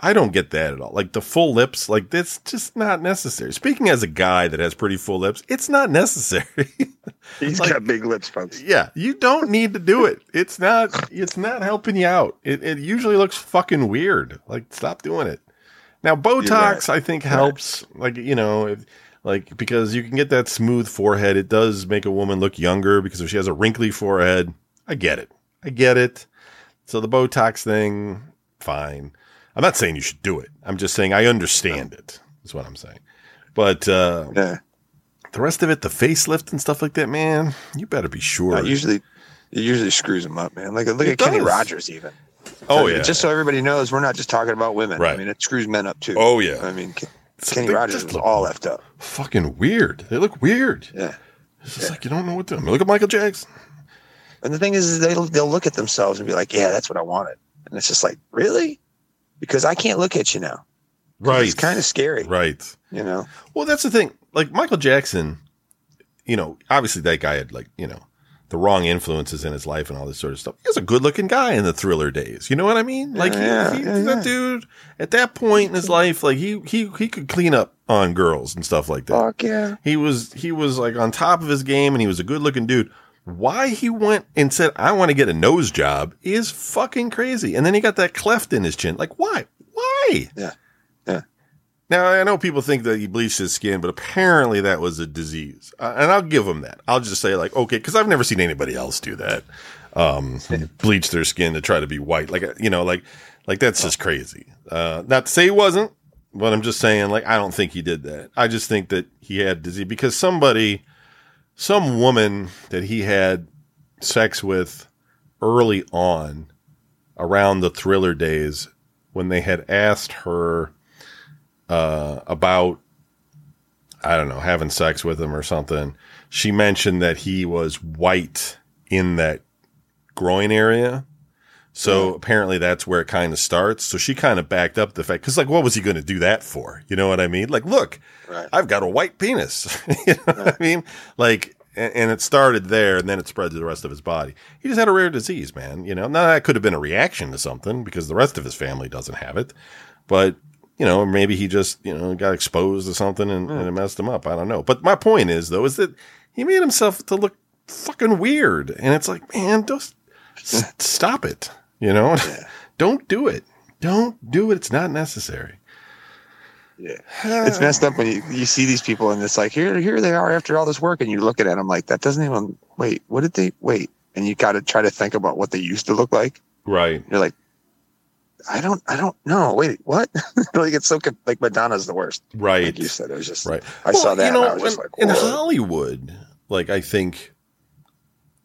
I don't get that at all. Like the full lips, like that's just not necessary. Speaking as a guy that has pretty full lips, it's not necessary. He's Like- got big lips, folks. yeah, you don't need to do it. It's not. It's not helping you out. It, it usually looks fucking weird. Like stop doing it. Now Botox, I think helps. Like you know, if, like because you can get that smooth forehead. It does make a woman look younger because if she has a wrinkly forehead, I get it. I get it. So the Botox thing, fine. I'm not saying you should do it. I'm just saying I understand it. Is what I'm saying. But uh, Yeah. the rest of it, the facelift and stuff like that, man, you better be sure. Uh, usually, it usually screws them up, man. Like look It at Kenny. Rogers, even. oh I mean, yeah, Just so everybody knows, we're not just talking about women. Right. I mean, it screws men up too. oh yeah. I mean, So Kenny Rogers is all left up. fucking weird. They look weird. Yeah. It's just like you don't know what to do. I mean, look at Michael Jackson. And the thing is, is they'll they'll look at themselves and be like, "Yeah, that's what I wanted." And it's just like, really? Because I can't look at you now. Right. It's kind of scary, right. you know. Well, that's the thing. Like Michael Jackson, you know, obviously that guy had like, you know, the wrong influences in his life and all this sort of stuff. He was a good looking guy in the thriller days. You know what I mean? Like he- Yeah, he, yeah, that yeah. dude at that point in his life, like he he he could clean up on girls and stuff like that. Fuck yeah. He was he was like on top of his game and he was a good looking dude. Why he went and said, I want to get a nose job is fucking crazy. And then he got that cleft in his chin. Like, why? Why? Yeah. Yeah. Now, I know people think that he bleached his skin, but apparently that was a disease. Uh, and I'll give him that. I'll just say, like, okay, because I've never seen anybody else do that. Um, bleach their skin to try to be white. Like, uh, you know, like, like that's just crazy. Uh, not to say he wasn't, but I'm just saying, like, I don't think he did that. I just think that he had disease because somebody, some woman that he had sex with early on around the thriller days when they had asked her uh, about I don't know having sex with him or something. She mentioned that he was white in that groin area. So apparently that's where it kind of starts. So she kind of backed up the fact because like what was he going to do that for? You know what I mean? Like look, Right. I've got a white penis. you know what I mean? Like and, it started there and then it spread to the rest of his body. He just had a rare disease, man. You know, now that could have been a reaction to something because the rest of his family doesn't have it. But, you know, maybe he just, you know, got exposed to something and, and it hmm. messed him up. I don't know. But my point is, though, is that he made himself to look fucking weird. And it's like, man, just stop it. You know, don't do it. Don't do it. It's not necessary. Yeah. It's messed up when you, you see these people and it's like here here they are after all this work and you're looking at them like that doesn't even wait what did they wait and you got to try to think about what they used to look like Right. you're like I don't I don't know wait what like it's so like Madonna's the worst Right. like you said it was just Right. I saw that You and know, I was in, like in. Hollywood, like I think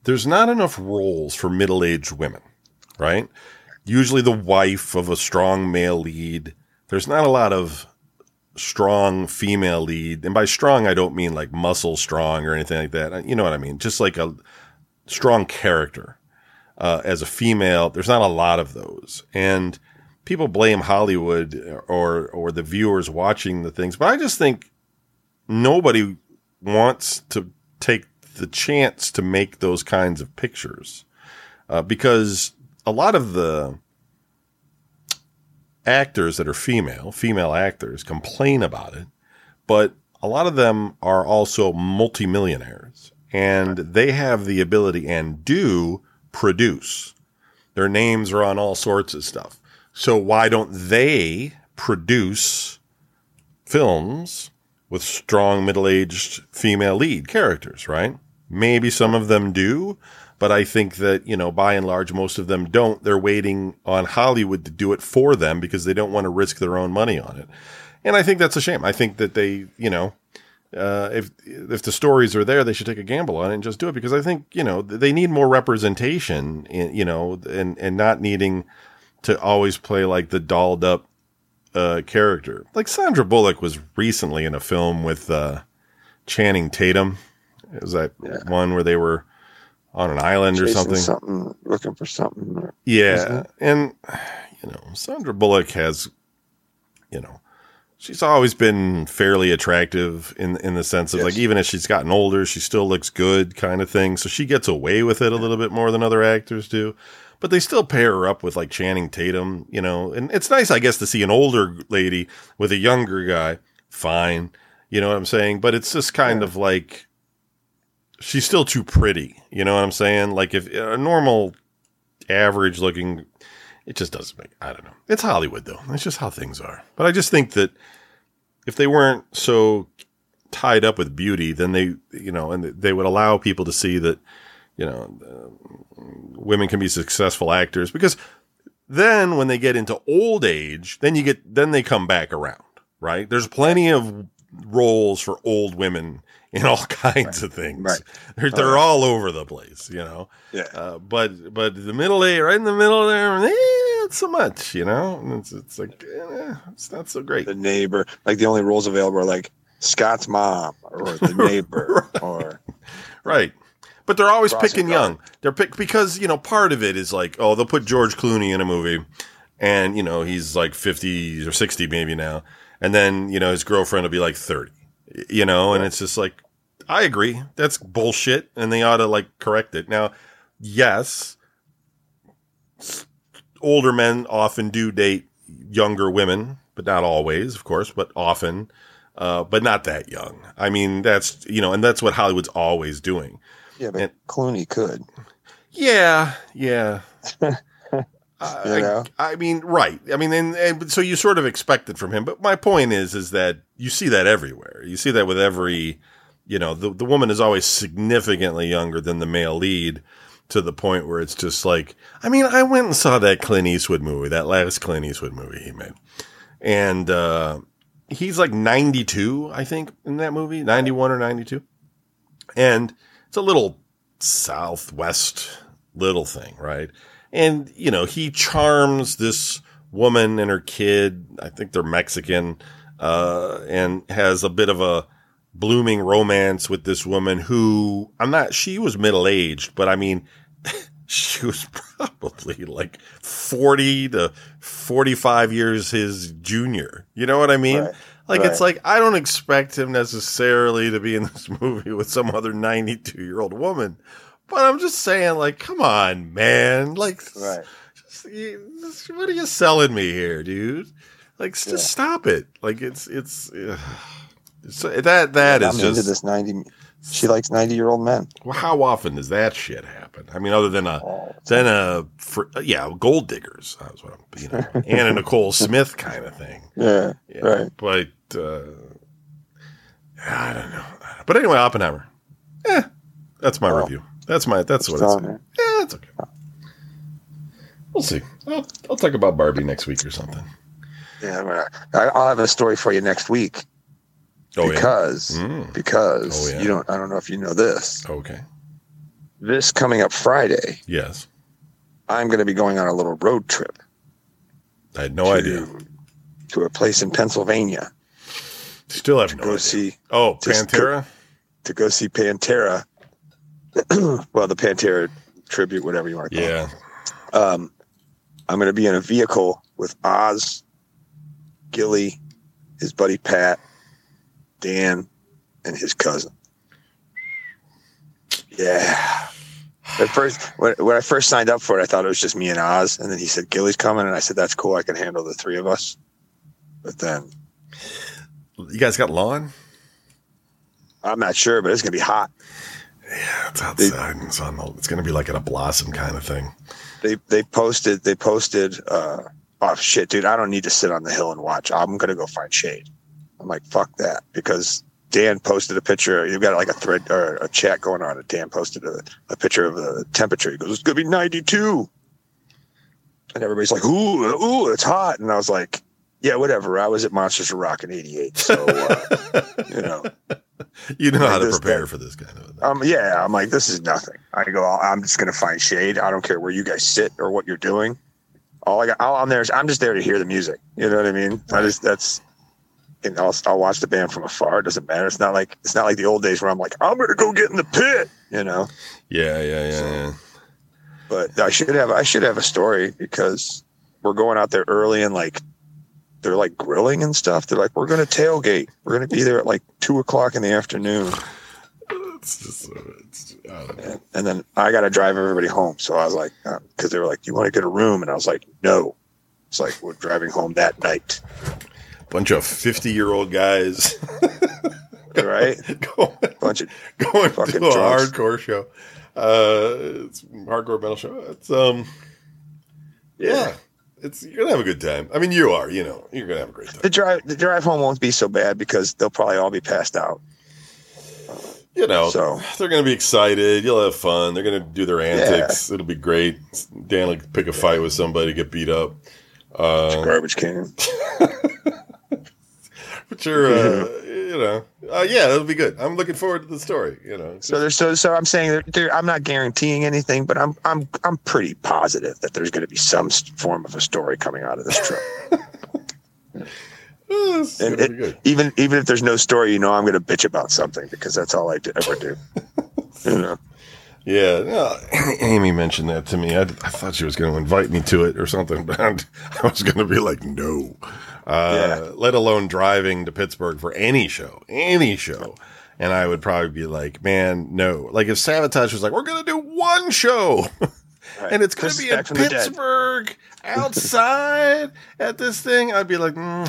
there's not enough roles for middle-aged women, right? Usually the wife of a strong male lead. There's not a lot of strong female lead. And by strong I don't mean like muscle strong or anything like that. You know what I mean? Just like a strong character. Uh, as a female, there's not a lot of those. And people blame Hollywood or or the viewers watching the things, but I just think nobody wants to take the chance to make those kinds of pictures uh, because a lot of the actors that are female, female actors, complain about it, but a lot of them are also multimillionaires and they have the ability and do produce. Their names are on all sorts of stuff. So why don't they produce films with strong middle-aged female lead characters, right? Maybe some of them do, but I think that, you know, by and large most of them don't. They're waiting on Hollywood to do it for them because they don't want to risk their own money on it. And I think that's a shame. I think that they, you know, uh, if if the stories are there, they should take a gamble on it and just do it because I think you know they need more representation, in, you know, and and not needing to always play like the dolled up uh, character. Like Sandra Bullock was recently in a film with uh, Channing Tatum. It was that Yeah. one where they were on an island or something. something looking for something or- Yeah, and you know, Sandra Bullock has, you know, she's always been fairly attractive in in the sense of Yes. like even as she's gotten older, she still looks good, kind of thing. So she gets away with it a little bit more than other actors do. But they still pair her up with like Channing Tatum, you know, and it's nice, I guess, to see an older lady with a younger guy. Fine, you know what I'm saying. But it's just kind Yeah. of like she's still too pretty. You know what I'm saying? Like if a normal average looking it just doesn't make I don't know. It's Hollywood though. It's just how things are. But I just think that if they weren't so tied up with beauty, then they you know, and they would allow people to see that you know, uh, women can be successful actors because then when they get into old age, then you get then they come back around, right? There's plenty of roles for old women in all kinds of things. Right. They're, they're Right. all over the place, you know. yeah Uh, but but the middle age, right in the middle there, eh, not so much, you know. And It's it's like eh, it's not so great. the neighbor like the only roles available are like Scott's mom or the neighbor or Right. But they're always picking young. They're pick because, you know, part of it is like, oh, they'll put George Clooney in a movie and, you know, he's like 50 or 60 maybe now. And then, you know, his girlfriend will be like 30. You know, and it's just like I agree. That's bullshit and they ought to like correct it. Now, yes, older men often do date younger women, but not always, of course, but often. Uh, but not that young. I mean, that's you know, and that's what Hollywood's always doing. yeah but And- Clooney could Yeah, yeah. I, You know? I, I mean, right. I mean, and, and so you sort of expect it from him. But my point is, is that you see that everywhere. You see that with every, you know, the the woman is always significantly younger than the male lead, to the point where it's just like, I mean, I went and saw that Clint Eastwood movie, that last Clint Eastwood movie he made, and uh, he's like ninety two, I think, in that movie, ninety one or ninety two, and it's a little southwest little thing, right? And you know, he charms this woman and her kid. I think they're Mexican, uh, and has a bit of a blooming romance with this woman who I'm not. She was middle aged, but I mean, she was probably like forty to forty five years his junior. You know what I mean? Right. Like it's like I don't expect him necessarily to be in this movie with some other 92 year old woman, but I'm just saying, like, come on, man, like, right just- what are you selling me here, dude? Like, just Yeah. stop it. Like, it's it's ugh. so that that I'm is into just this 90 she likes 90 year old men well, how often does that shit happen? I mean, other than a oh, then a fr- yeah, gold diggers. That was what I'm, you know, Anna Nicole Smith kind of thing. Yeah, Yeah, right. But uh, I don't know. But anyway, Oppenheimer. Eh, that's my review. That's my. That's what it's. Yeah, it's okay. We'll see. I'll, I'll talk about Barbie next week or something. yeah, I'm gonna- I- I'll have a story for you next week Oh because yeah. Mm, because Oh, yeah. you don't. I don't know if you know this. okay. This coming up Friday, Yes. I'm going to be going on a little road trip. I had no to, idea. To a place in Pennsylvania Still have to no go idea. see Oh, Pantera. to go see Pantera. well, the Pantera tribute, whatever you want to call Yeah. it. Um, I'm going to be in a vehicle with Oz, Gilly, his buddy Pat, Dan, and his cousin. Yeah. At first, when, when I first signed up for it, I thought it was just me and Oz, and then he said Gilly's coming, and I said that's cool. I can handle the three of us. But then You guys got lawn? I'm not sure, but it's gonna be hot. Yeah, it's outside. and it's on. The, it's going to be like at a blossom kind of thing. They they posted they posted. uh Oh shit, dude! I don't need to sit on the hill and watch. I'm gonna go find shade. I'm like, fuck that, because Dan posted a picture. You've got like a thread or a chat going on, and Dan posted a, a picture of the temperature. He goes, "It's gonna be 92," and everybody's like, "Ooh, ooh, it's hot," and I was like. Yeah, whatever. I was at Monsters of Rock in '88, so uh, you know. You know how to prepare for this kind of thing. Um, yeah, I'm like, this is nothing. I go, I'm just gonna find shade. I don't care where you guys sit or what you're doing. All I got, all I'm there is, I'm just there to hear the music. You know what I mean? I just that's, and I'll, I'll watch the band from afar. It doesn't matter. It's not like it's not like the old days where I'm like, I'm gonna go get in the pit. You know. Yeah, yeah, yeah, yeah. But I should have, I should have a story because we're going out there early and like. They're like grilling and stuff. They're like, we're gonna tailgate. We're gonna be there at like two o'clock in the afternoon. It's just, uh, it's, I don't know. And, and then I got to drive everybody home. So I was like, because they were like, you want to get a room? And I was like, no. It's like, we're driving home that night. bunch of fifty-year-old guys Right? going, Bunch of, going to a drunks. hardcore show. Uh, it's a hardcore metal show. It's um, yeah, it's you're gonna have a good time. I mean, you are. You know, you're gonna have a great time. the drive, the drive home won't be so bad because they'll probably all be passed out. You know, So- they're gonna be excited. You'll have fun. They're gonna do their antics. It'll be great. Dan will pick a fight with somebody, get beat up. Uh, Garbage can. but you're, uh, you know, uh, yeah, it'll be good. I'm looking forward to the story. You know, So there's so so I'm saying there, there, I'm not guaranteeing anything, but I'm I'm I'm pretty positive that there's going to be some form of a story coming out of this trip. it's And good. even even if there's no story, you know, I'm going to bitch about something because that's all I do, ever do. You know. Yeah, no, Amy mentioned that to me. I, I thought she was going to invite me to it or something, but I was going to be like, no. Uh, Yeah. Let alone driving to Pittsburgh for any show, any show. And I would probably be like, man, no. Like if Sabotage was like, we're going to do one show. Right. and it's going to be in back from the dead. Pittsburgh outside at this thing. I'd be like, mm,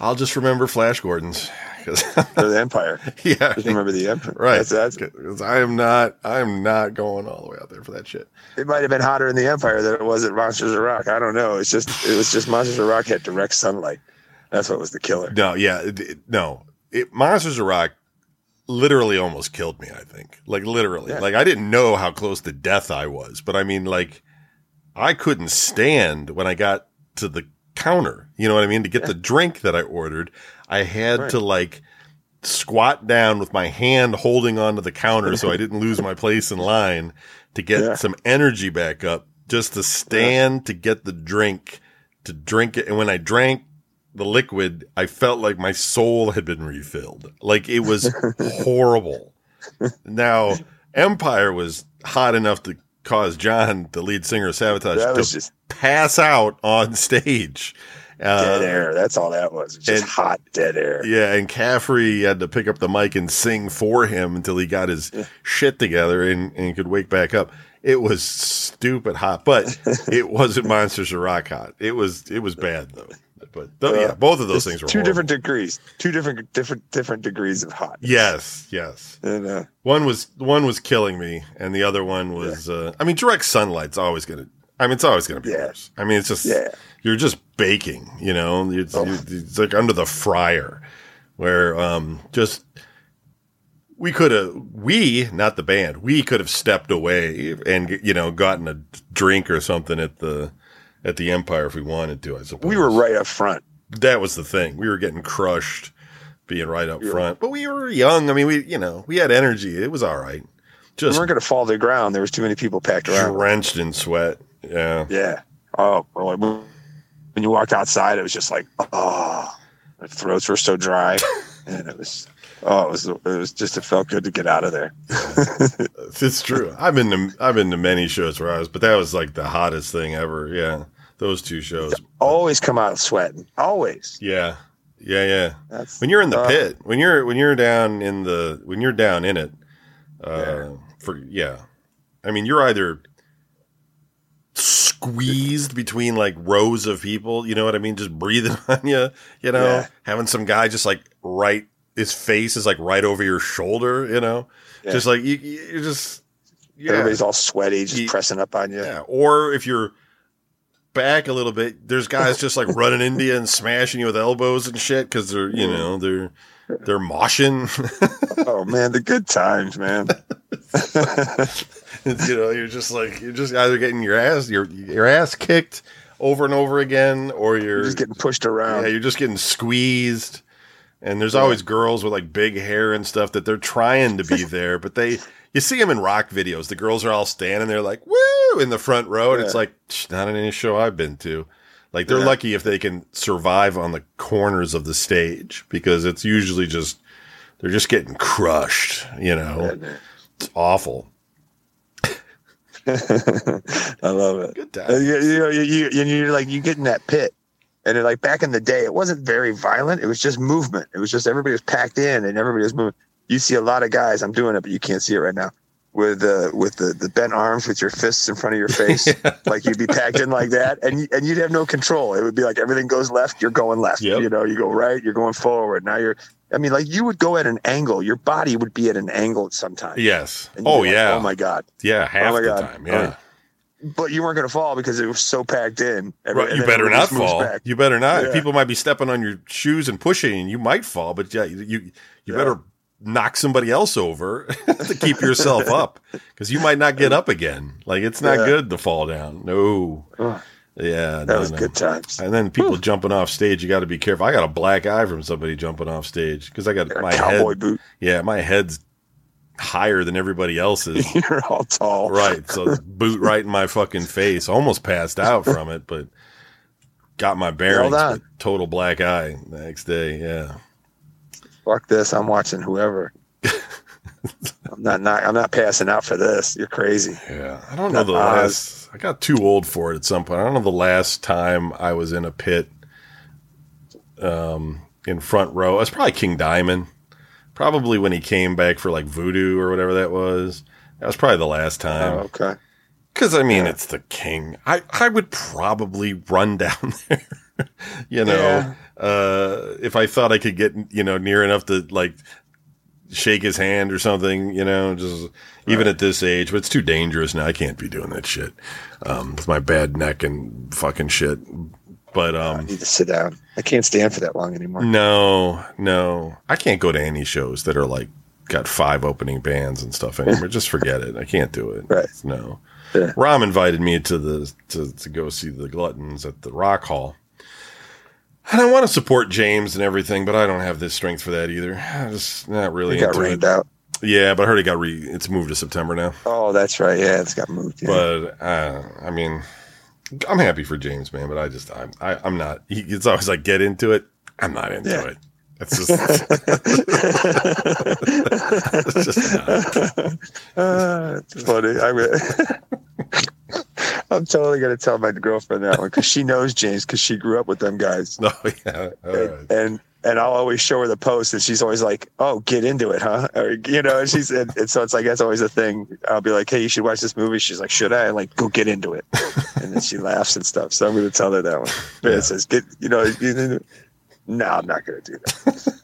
I'll just remember Flash Gordon's. 'Cause- Or the Empire. yeah, Just remember the Empire. right. That's, I am not, I am not going all the way out there for that shit. it might have been hotter in the Empire than it was at Monsters of Rock. I don't know. It's just it was just Monsters of Rock had direct sunlight. That's what was the killer. No, yeah, it, it- no. It, Monsters of Rock literally almost killed me. I think, like literally, Yeah. like I didn't know how close to death I was, but I mean, like I couldn't stand when I got to the counter. You know what I mean? To get the drink that I ordered, I had Right. to like squat down with my hand holding onto the counter so I didn't lose my place in line to get Yeah. some energy back up just to stand to get the drink to drink it and when I drank the liquid I felt like my soul had been refilled like it was horrible now Empire was hot enough to cause John the lead singer of Sabotage to just pass out on stage dead Uh, air. That's all that was. Just and- hot dead air. yeah, and Caffrey had to pick up the mic and sing for him until he got his shit together and, and could wake back up. It was stupid hot, but it wasn't Monsters of Rock hot. It was it was bad though. But th- yeah, Uh, both of those things were two horrible. different degrees, two different different different degrees of hot. Yes, yes. And, uh, One was one was killing me, and the other one was. Uh, I mean, direct sunlight's always gonna. I mean, it's always gonna be Yeah. worse. I mean, it's just yeah, you're just baking. You know, it's, Oh. it's like under the fryer, where um just we could have we not the band we could have stepped away and you know gotten a drink or something at the at the Empire if we wanted to. I suppose we were right up front. that was the thing. We were getting crushed being right up Yeah. front, but we were young. I mean, we, you know, we had energy. It was all right. We Just weren't going to fall to the ground. There was too many people packed around. drenched in sweat. Yeah. Yeah. Oh, like, when you walked outside, it was just like, oh, our throats were so dry, and it was, oh, it was, it was just, it felt good to get out of there. It's true. I've been to, I've been to many shows where I was, but that was like the hottest thing ever. Yeah. Those two shows. Always come out sweating. Always. Yeah. Yeah. Yeah. That's When you're in the Uh, pit, when you're, when you're down in the, when you're down in it, uh, Yeah. for, yeah. I mean, you're either squeezed between like rows of people, you know what I mean? Just breathing on you, you know, Yeah. having some guy just like right, his face is like right over your shoulder, you know, Yeah. just like you, you're just, yeah. everybody's all sweaty, just pressing up on you. Yeah. Or if you're back a little bit, there's guys just like running into you and smashing you with elbows and shit because they're, you know, mm. they're they're moshing. Oh man, the good times, man. you know, you're just like you're just either getting your ass your your ass kicked over and over again, or you're You're just getting pushed around. yeah, you're just getting squeezed. And there's always girls with like big hair and stuff that they're trying to be there, but they you see them in rock videos. The girls are all standing there like woo in the front row, and it's like not in any show I've been to. Like they're Yeah. lucky if they can survive on the corners of the stage because it's usually just they're just getting crushed. You know, it's awful. I love it. Good time. you, you, you, you, you- you're like you get in that pit, and it, like back in the day, it wasn't very violent. It was just movement. It was just everybody was packed in, and everybody was moving. You see a lot of guys. I'm doing it, but you can't see it right now. With uh, with the, the bent arms, with your fists in front of your face, like you'd be packed in like that, and and you'd have no control. It would be like everything goes left, you're going left. Yep. You know, you go right, you're going forward. Now you're. I mean, like you would go at an angle. Your body would be at an angle sometimes. Yes. Oh like, yeah. oh my god. Yeah. Oh half my the God. time. Oh, yeah. But you weren't going to fall because it was so packed in. Every- Right, you better not fall. back. You better not. Yeah. People might be stepping on your shoes and pushing, and you might fall. But yeah, you you, you Yeah. better knock somebody else over to keep yourself up because you might not get up again. Like it's not Yeah. good to fall down. No. Ugh, Yeah, that no, was no. good times. And then people jumping off stage, you got to be careful. I got a black eye from somebody jumping off stage because I got A my cowboy head. boot. Yeah, my head's higher than everybody else's. You're all tall. Right. So boot right in my fucking face. Almost passed out from it, but got my bearings. Total black eye the next day. Yeah. Fuck this. I'm watching whoever. I'm not, not. I'm not passing out for this. You're crazy. Yeah. I don't know the last. I got too old for it at some point. I don't know the last time I was in a pit um, in front row. It was probably King Diamond. Probably when he came back for like voodoo or whatever that was. That was probably the last Oh, time. okay. Because I mean, Yeah. it's the king. I I would probably run down there. you know, Yeah. uh, if I thought I could get you know near enough to like shake his hand or something. You know, just even Right. at this age, but it's too dangerous now. I can't be doing that shit um, with my bad neck and fucking shit. But I um, need to sit down. I can't stand for that long anymore. no, no, I can't go to any shows that are like got five opening bands and stuff anymore. Just forget it. I can't do it. Right. No. Yeah. Rom invited me to the to, to go see the Gluttons at the Rock Hall. And I want to support James and everything, but I don't have the strength for that either. I'm just not really It got rained it. out. Yeah, but I heard it got re. It's moved to September now. Oh, that's right. Yeah, it's got moved. Yeah. But uh, I mean, I'm happy for James, man. But I just I'm I, I'm not. He, it's always like get into it. I'm not into Yeah. it. It's just it's just not. Uh, it's funny. I mean, I'm totally gonna tell my girlfriend that one because she knows James because she grew up with them guys. No, oh, yeah, all right. and and I'll always show her the post, and she's always like, "Oh, get into it, huh?" Or you know, and she's and, and so it's like that's always a thing. I'll be like, "Hey, you should watch this movie." She's like, "Should I?" I'm like, "Go get into it," and then she laughs and stuff. So I'm going to tell her that one. But Yeah. it says, "Get," you know. No, I'm not going to do that.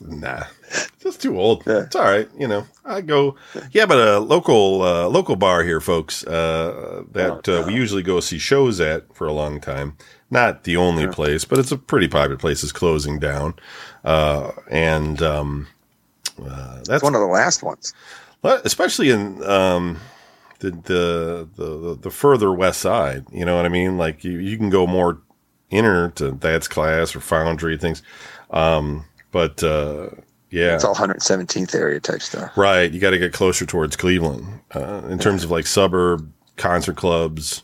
Nah, just too old. Yeah. It's all right. You know, I go. Yeah, but a local uh, local bar here, folks. Uh, that Oh, uh, we usually go see shows at for a long time. Not the only place, but it's a pretty popular place. Is closing down, uh, and um, uh, that's It's one of the last ones. Especially in um, the, the the the further west side. You know what I mean? Like you, you can go more inner to that's class or foundry things. Um, but uh, yeah, It's all 117th area type stuff. right. You got to get closer towards Cleveland uh, in terms of like suburb concert clubs.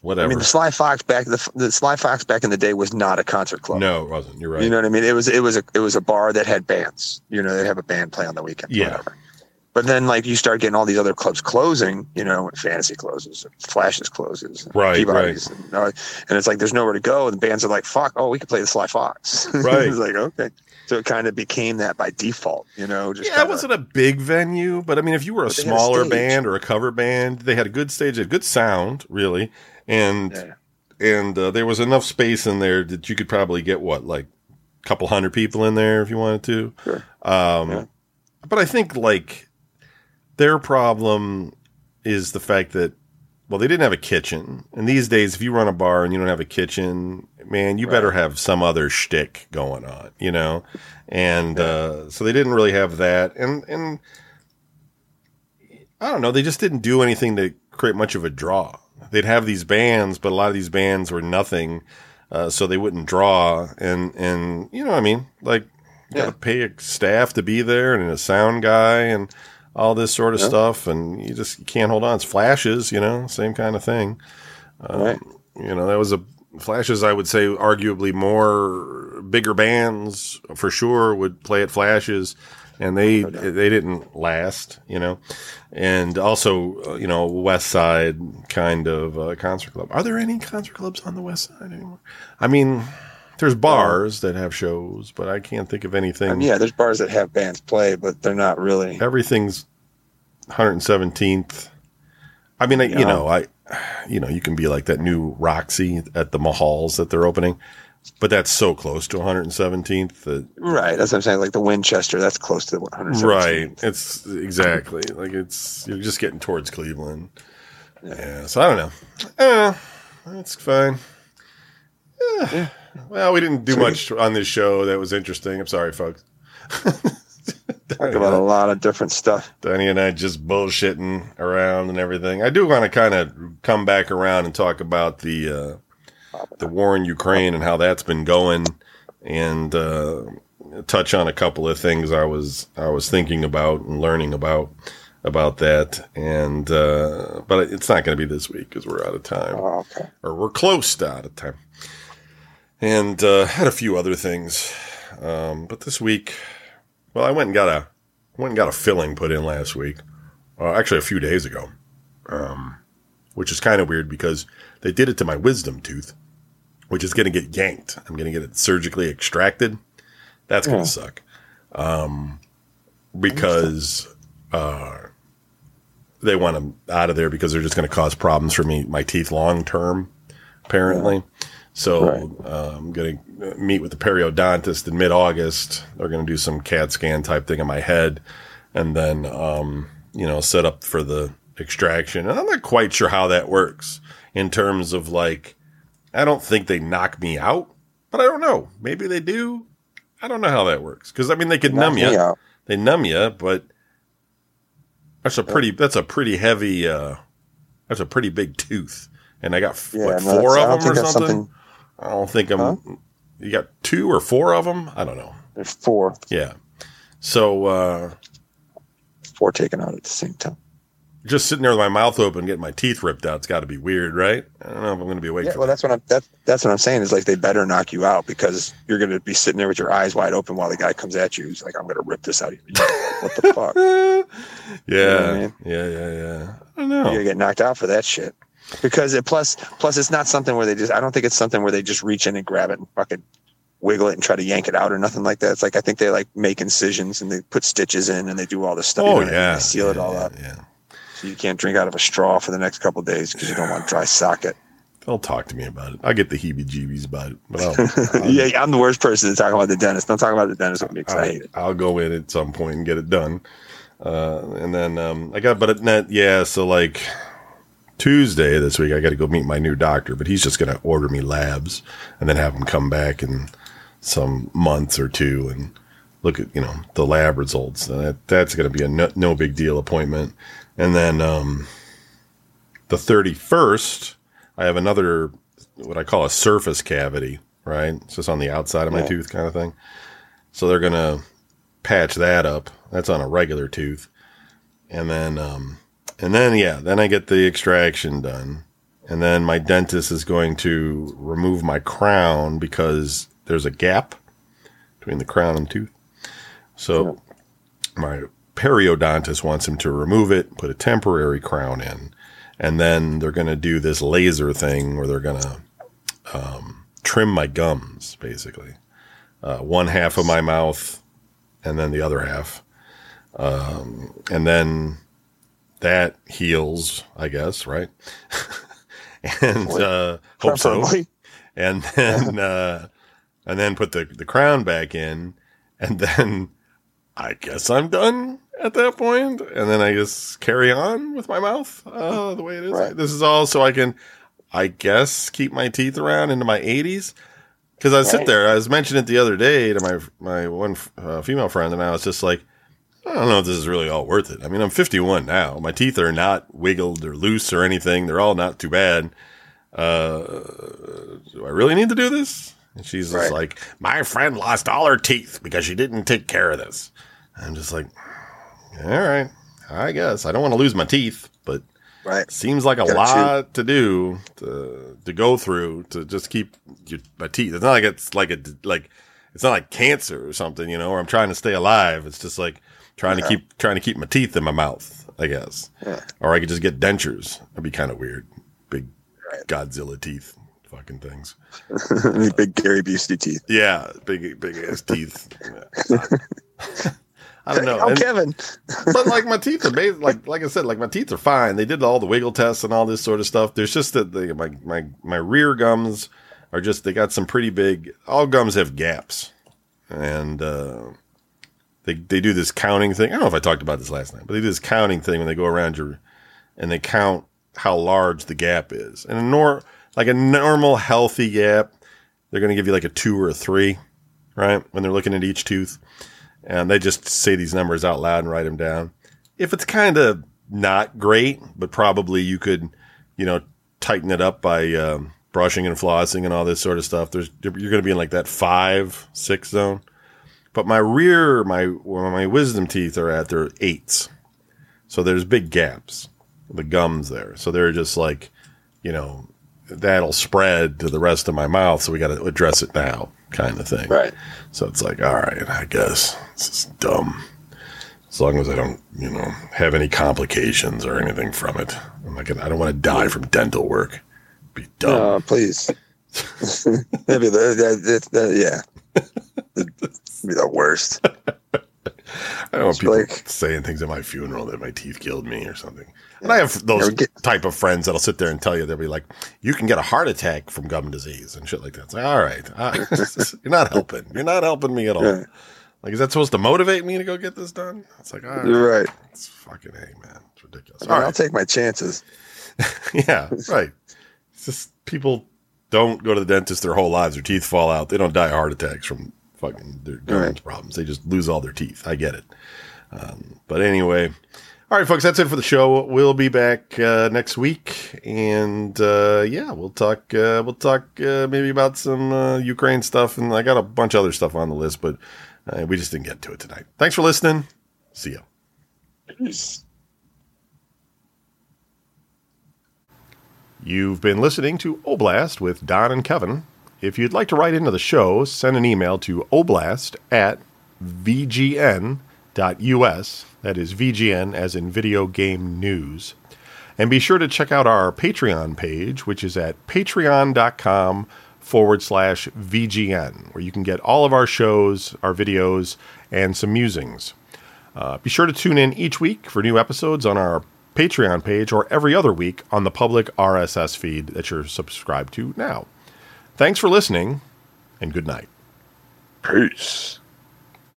Whatever. I mean, the Sly Fox back the, the Sly Fox back in the day was not a concert club. no, it wasn't. You're right. You know what I mean? It was it was a it was a bar that had bands. You know, they'd have a band play on the weekend. Yeah. Whatever. But then like you start getting all these other clubs closing, you know, when Fantasy closes, Flashes closes, Right, Peabody's, And, uh, and it's like there's nowhere to go. And the bands are like, fuck, oh, we could play the Sly Fox. Right. it's like, okay. So it kind of became that by default, you know, just yeah, kinda, it wasn't a big venue, but I mean, if you were a had a smaller band or a cover band, they had a good stage, a good sound, really, and Yeah. and uh, there was enough space in there that you could probably get what like a couple hundred people in there if you wanted to. Sure. Um, Yeah. But I think like their problem is the fact that well, they didn't have a kitchen, and these days, if you run a bar and you don't have a kitchen, man, you Right. better have some other shtick going on, you know. And uh, so they didn't really have that, and and I don't know, they just didn't do anything to create much of a draw. They'd have these bands, but a lot of these bands were nothing, uh, so they wouldn't draw. And and you know what I mean? Like, you got to pay a staff to be there and a sound guy and all this sort of Yeah. stuff, and you just can't hold on. It's flashes, you know, same kind of thing. Um, Right. You know, that was a flashes. I would say arguably more bigger bands for sure would play at flashes, and they No they didn't last. You know, and also uh, you know West Side kind of uh, concert club. Are there any concert clubs on the West Side anymore? I mean, there's bars that have shows, but I can't think of anything. Mean, yeah, there's bars that have bands play, but they're not really. everything's 117th. I mean, I, you Yeah. know, I, you know, you can be like that new Roxy at the Mahall's that they're opening, but that's so close to 117th that, Right. That's what I'm saying. Like the Winchester, that's close to the 117th. right. It's exactly like it's, you're just getting towards Cleveland. Yeah. So I don't know. Uh, that's fine. Yeah. Yeah. Well, we didn't do much on this show that was interesting. I'm sorry, folks. Talk about a lot of different stuff. Danny and I just bullshitting around and everything. I do want to kind of come back around and talk about the uh, the war in Ukraine and how that's been going, and uh, touch on a couple of things I was I was thinking about and learning about about that. And uh, but it's not going to be this week because we're out of time Oh, okay. or we're close to out of time. And uh, had a few other things, um, but this week, well, I went and got a went and got a filling put in last week, uh, actually a few days ago, um, which is kind of weird because they did it to my wisdom tooth, which is going to get yanked. I'm going to get it surgically extracted. That's going Yeah. to suck, um, because uh, they want them out of there because they're just going to cause problems for me my teeth long term apparently so Right. uh, i'm going to meet with the periodontist in mid-august they're going to do some cat scan type thing on my head and then um, you know set up for the extraction and i'm not quite sure how that works in terms of like i don't think they knock me out but i don't know maybe they do i don't know how that works because i mean they could Knock numb you out. they numb you, but that's a pretty that's a pretty heavy uh that's a pretty big tooth. And I got Yeah, what no, four of them or something. I don't think I'm. Huh? You got two or four of them. I don't know. There's four, Yeah. So uh four taken out at the same time. just sitting there with my mouth open, getting my teeth ripped out, it's got to be weird, right? I don't know if I'm going to be awake Yeah, well, that. that's what I'm. That, that's what I'm saying. Is like they better knock you out because you're going to be sitting there with your eyes wide open while the guy comes at you. He's like, "I'm going to rip this out of you." what the fuck? yeah, know what I mean? yeah, yeah, yeah. I don't You're know. going to get knocked out for that shit. Because it plus plus it's not something where they just I don't think it's something where they just reach in and grab it and fucking wiggle it and try to yank it out or nothing like that. It's like I think they like make incisions and they put stitches in and they do all this stuff. Oh you know, yeah, they seal yeah, it all yeah, up Yeah, so you can't drink out of a straw for the next couple of days because you don't want to dry socket. they'll talk to me about it. I get the heebie-jeebies about it, but I'll, I'll, yeah, I'm the worst person to talk about the dentist. Don't talk about the dentist with me because I hate it. I, will go in at some point and get it done. Uh, and then um, I got, but it net, yeah. So like Tuesday this week, I got to go meet my new doctor, but he's just going to order me labs and then have him come back in some months or two and look at you know the lab results. And that that's going to be a no, no big deal appointment. And then um, the thirty first, I have another what I call a surface cavity. Right, it's just on the outside of my Yeah. tooth, kind of thing. So they're gonna patch that up. That's on a regular tooth. And then um and then yeah, then I get the extraction done. And then my dentist is going to remove my crown because there's a gap between the crown and tooth. So my periodontist wants him to remove it, put a temporary crown in, and then they're going to do this laser thing where they're going to um, trim my gums, basically. Uh, one half of my mouth, and then the other half, um, and then that heals, I guess, right? and uh, hope so and then uh, and then put the the crown back in, and then I guess I'm done at that point, and then I just carry on with my mouth uh, the way it is. Right. This is all so I can, I guess, keep my teeth around into my 80s. Because I sit there, I was mentioning it the other day to my my one uh, female friend, and I was just like, I don't know if this is really all worth it. I mean, I'm 51 now. My teeth are not wiggled or loose or anything. They're all not too bad. Uh, do I really need to do this? And she's just like, my friend lost all her teeth because she didn't take care of this. I'm just like, all right, I guess I don't want to lose my teeth, but Right. seems like a Gotta lot to do to to go through to just keep your, my teeth. It's not like it's like a like it's not like cancer or something, you know, or I'm trying to stay alive. It's just like trying Yeah. to keep trying to keep my teeth in my mouth, I guess. Yeah. Or I could just get dentures. That'd be kind of weird. Big Right. Godzilla teeth, fucking things. Big Gary Busey teeth. Yeah, big big ass teeth. I don't know. Oh, And- Kevin. but like my teeth are like like I said, like my teeth are fine. They did all the wiggle tests and all this sort of stuff. There's just that the my my my rear gums are just they got some pretty big. All gums have gaps, and uh, they they do this counting thing. I don't know if I talked about this last night, but they do this counting thing when they go around your and they count how large the gap is. And a nor like a normal healthy gap, they're going to give you like a two or a three, right? When they're looking at each tooth and they just say these numbers out loud and write them down. If it's kind of not great, but probably you could, you know, tighten it up by um, brushing and flossing and all this sort of stuff. There's you're going to be in like that five six zone. But my rear, my where my wisdom teeth are at, they're eights. So there's big gaps, the gums there. So they're just like, you know, that'll spread to the rest of my mouth. So we got to address it now, kind of thing. Right. So it's like, all right, I guess this is dumb. As long as I don't, you know, have any complications or anything from it. I'm gonna, I don't want to die from dental work. Be dumb. Please. Maybe the, the, the yeah. Be the worst. I don't want people like- saying things at my funeral that my teeth killed me or something. And I have those Yeah, get- type of friends that'll sit there and tell you they'll be like, "You can get a heart attack from gum disease and shit like that." It's like, all right, uh, you're not helping. You're not helping me at all. Yeah. Like, is that supposed to motivate me to go get this done? It's like, all right, You're right. it's fucking a man. It's ridiculous. Mean, All I'll take my chances. yeah, right. It's just people don't go to the dentist their whole lives. Their teeth fall out. They don't die of heart attacks from fucking their gums Right. problems. They just lose all their teeth. I get it. Um, but anyway, all right, folks, that's it for the show. We'll be back uh, next week, and uh, yeah, we'll talk. Uh, we'll talk uh, maybe about some uh, Ukraine stuff, and I got a bunch of other stuff on the list, but uh, we just didn't get to it tonight. Thanks for listening. See you. Peace. You've been listening to Oblast with Don and Kevin. If you'd like to write into the show, send an email to oblast at vgn.us. That is VGN as in video game news. And be sure to check out our Patreon page, which is at patreon.com forward slash VGN, where you can get all of our shows, our videos, and some musings. Uh, be sure to tune in each week for new episodes on our Patreon page or every other week on the public RSS feed that you're subscribed to now. Thanks for listening, and good night. Peace.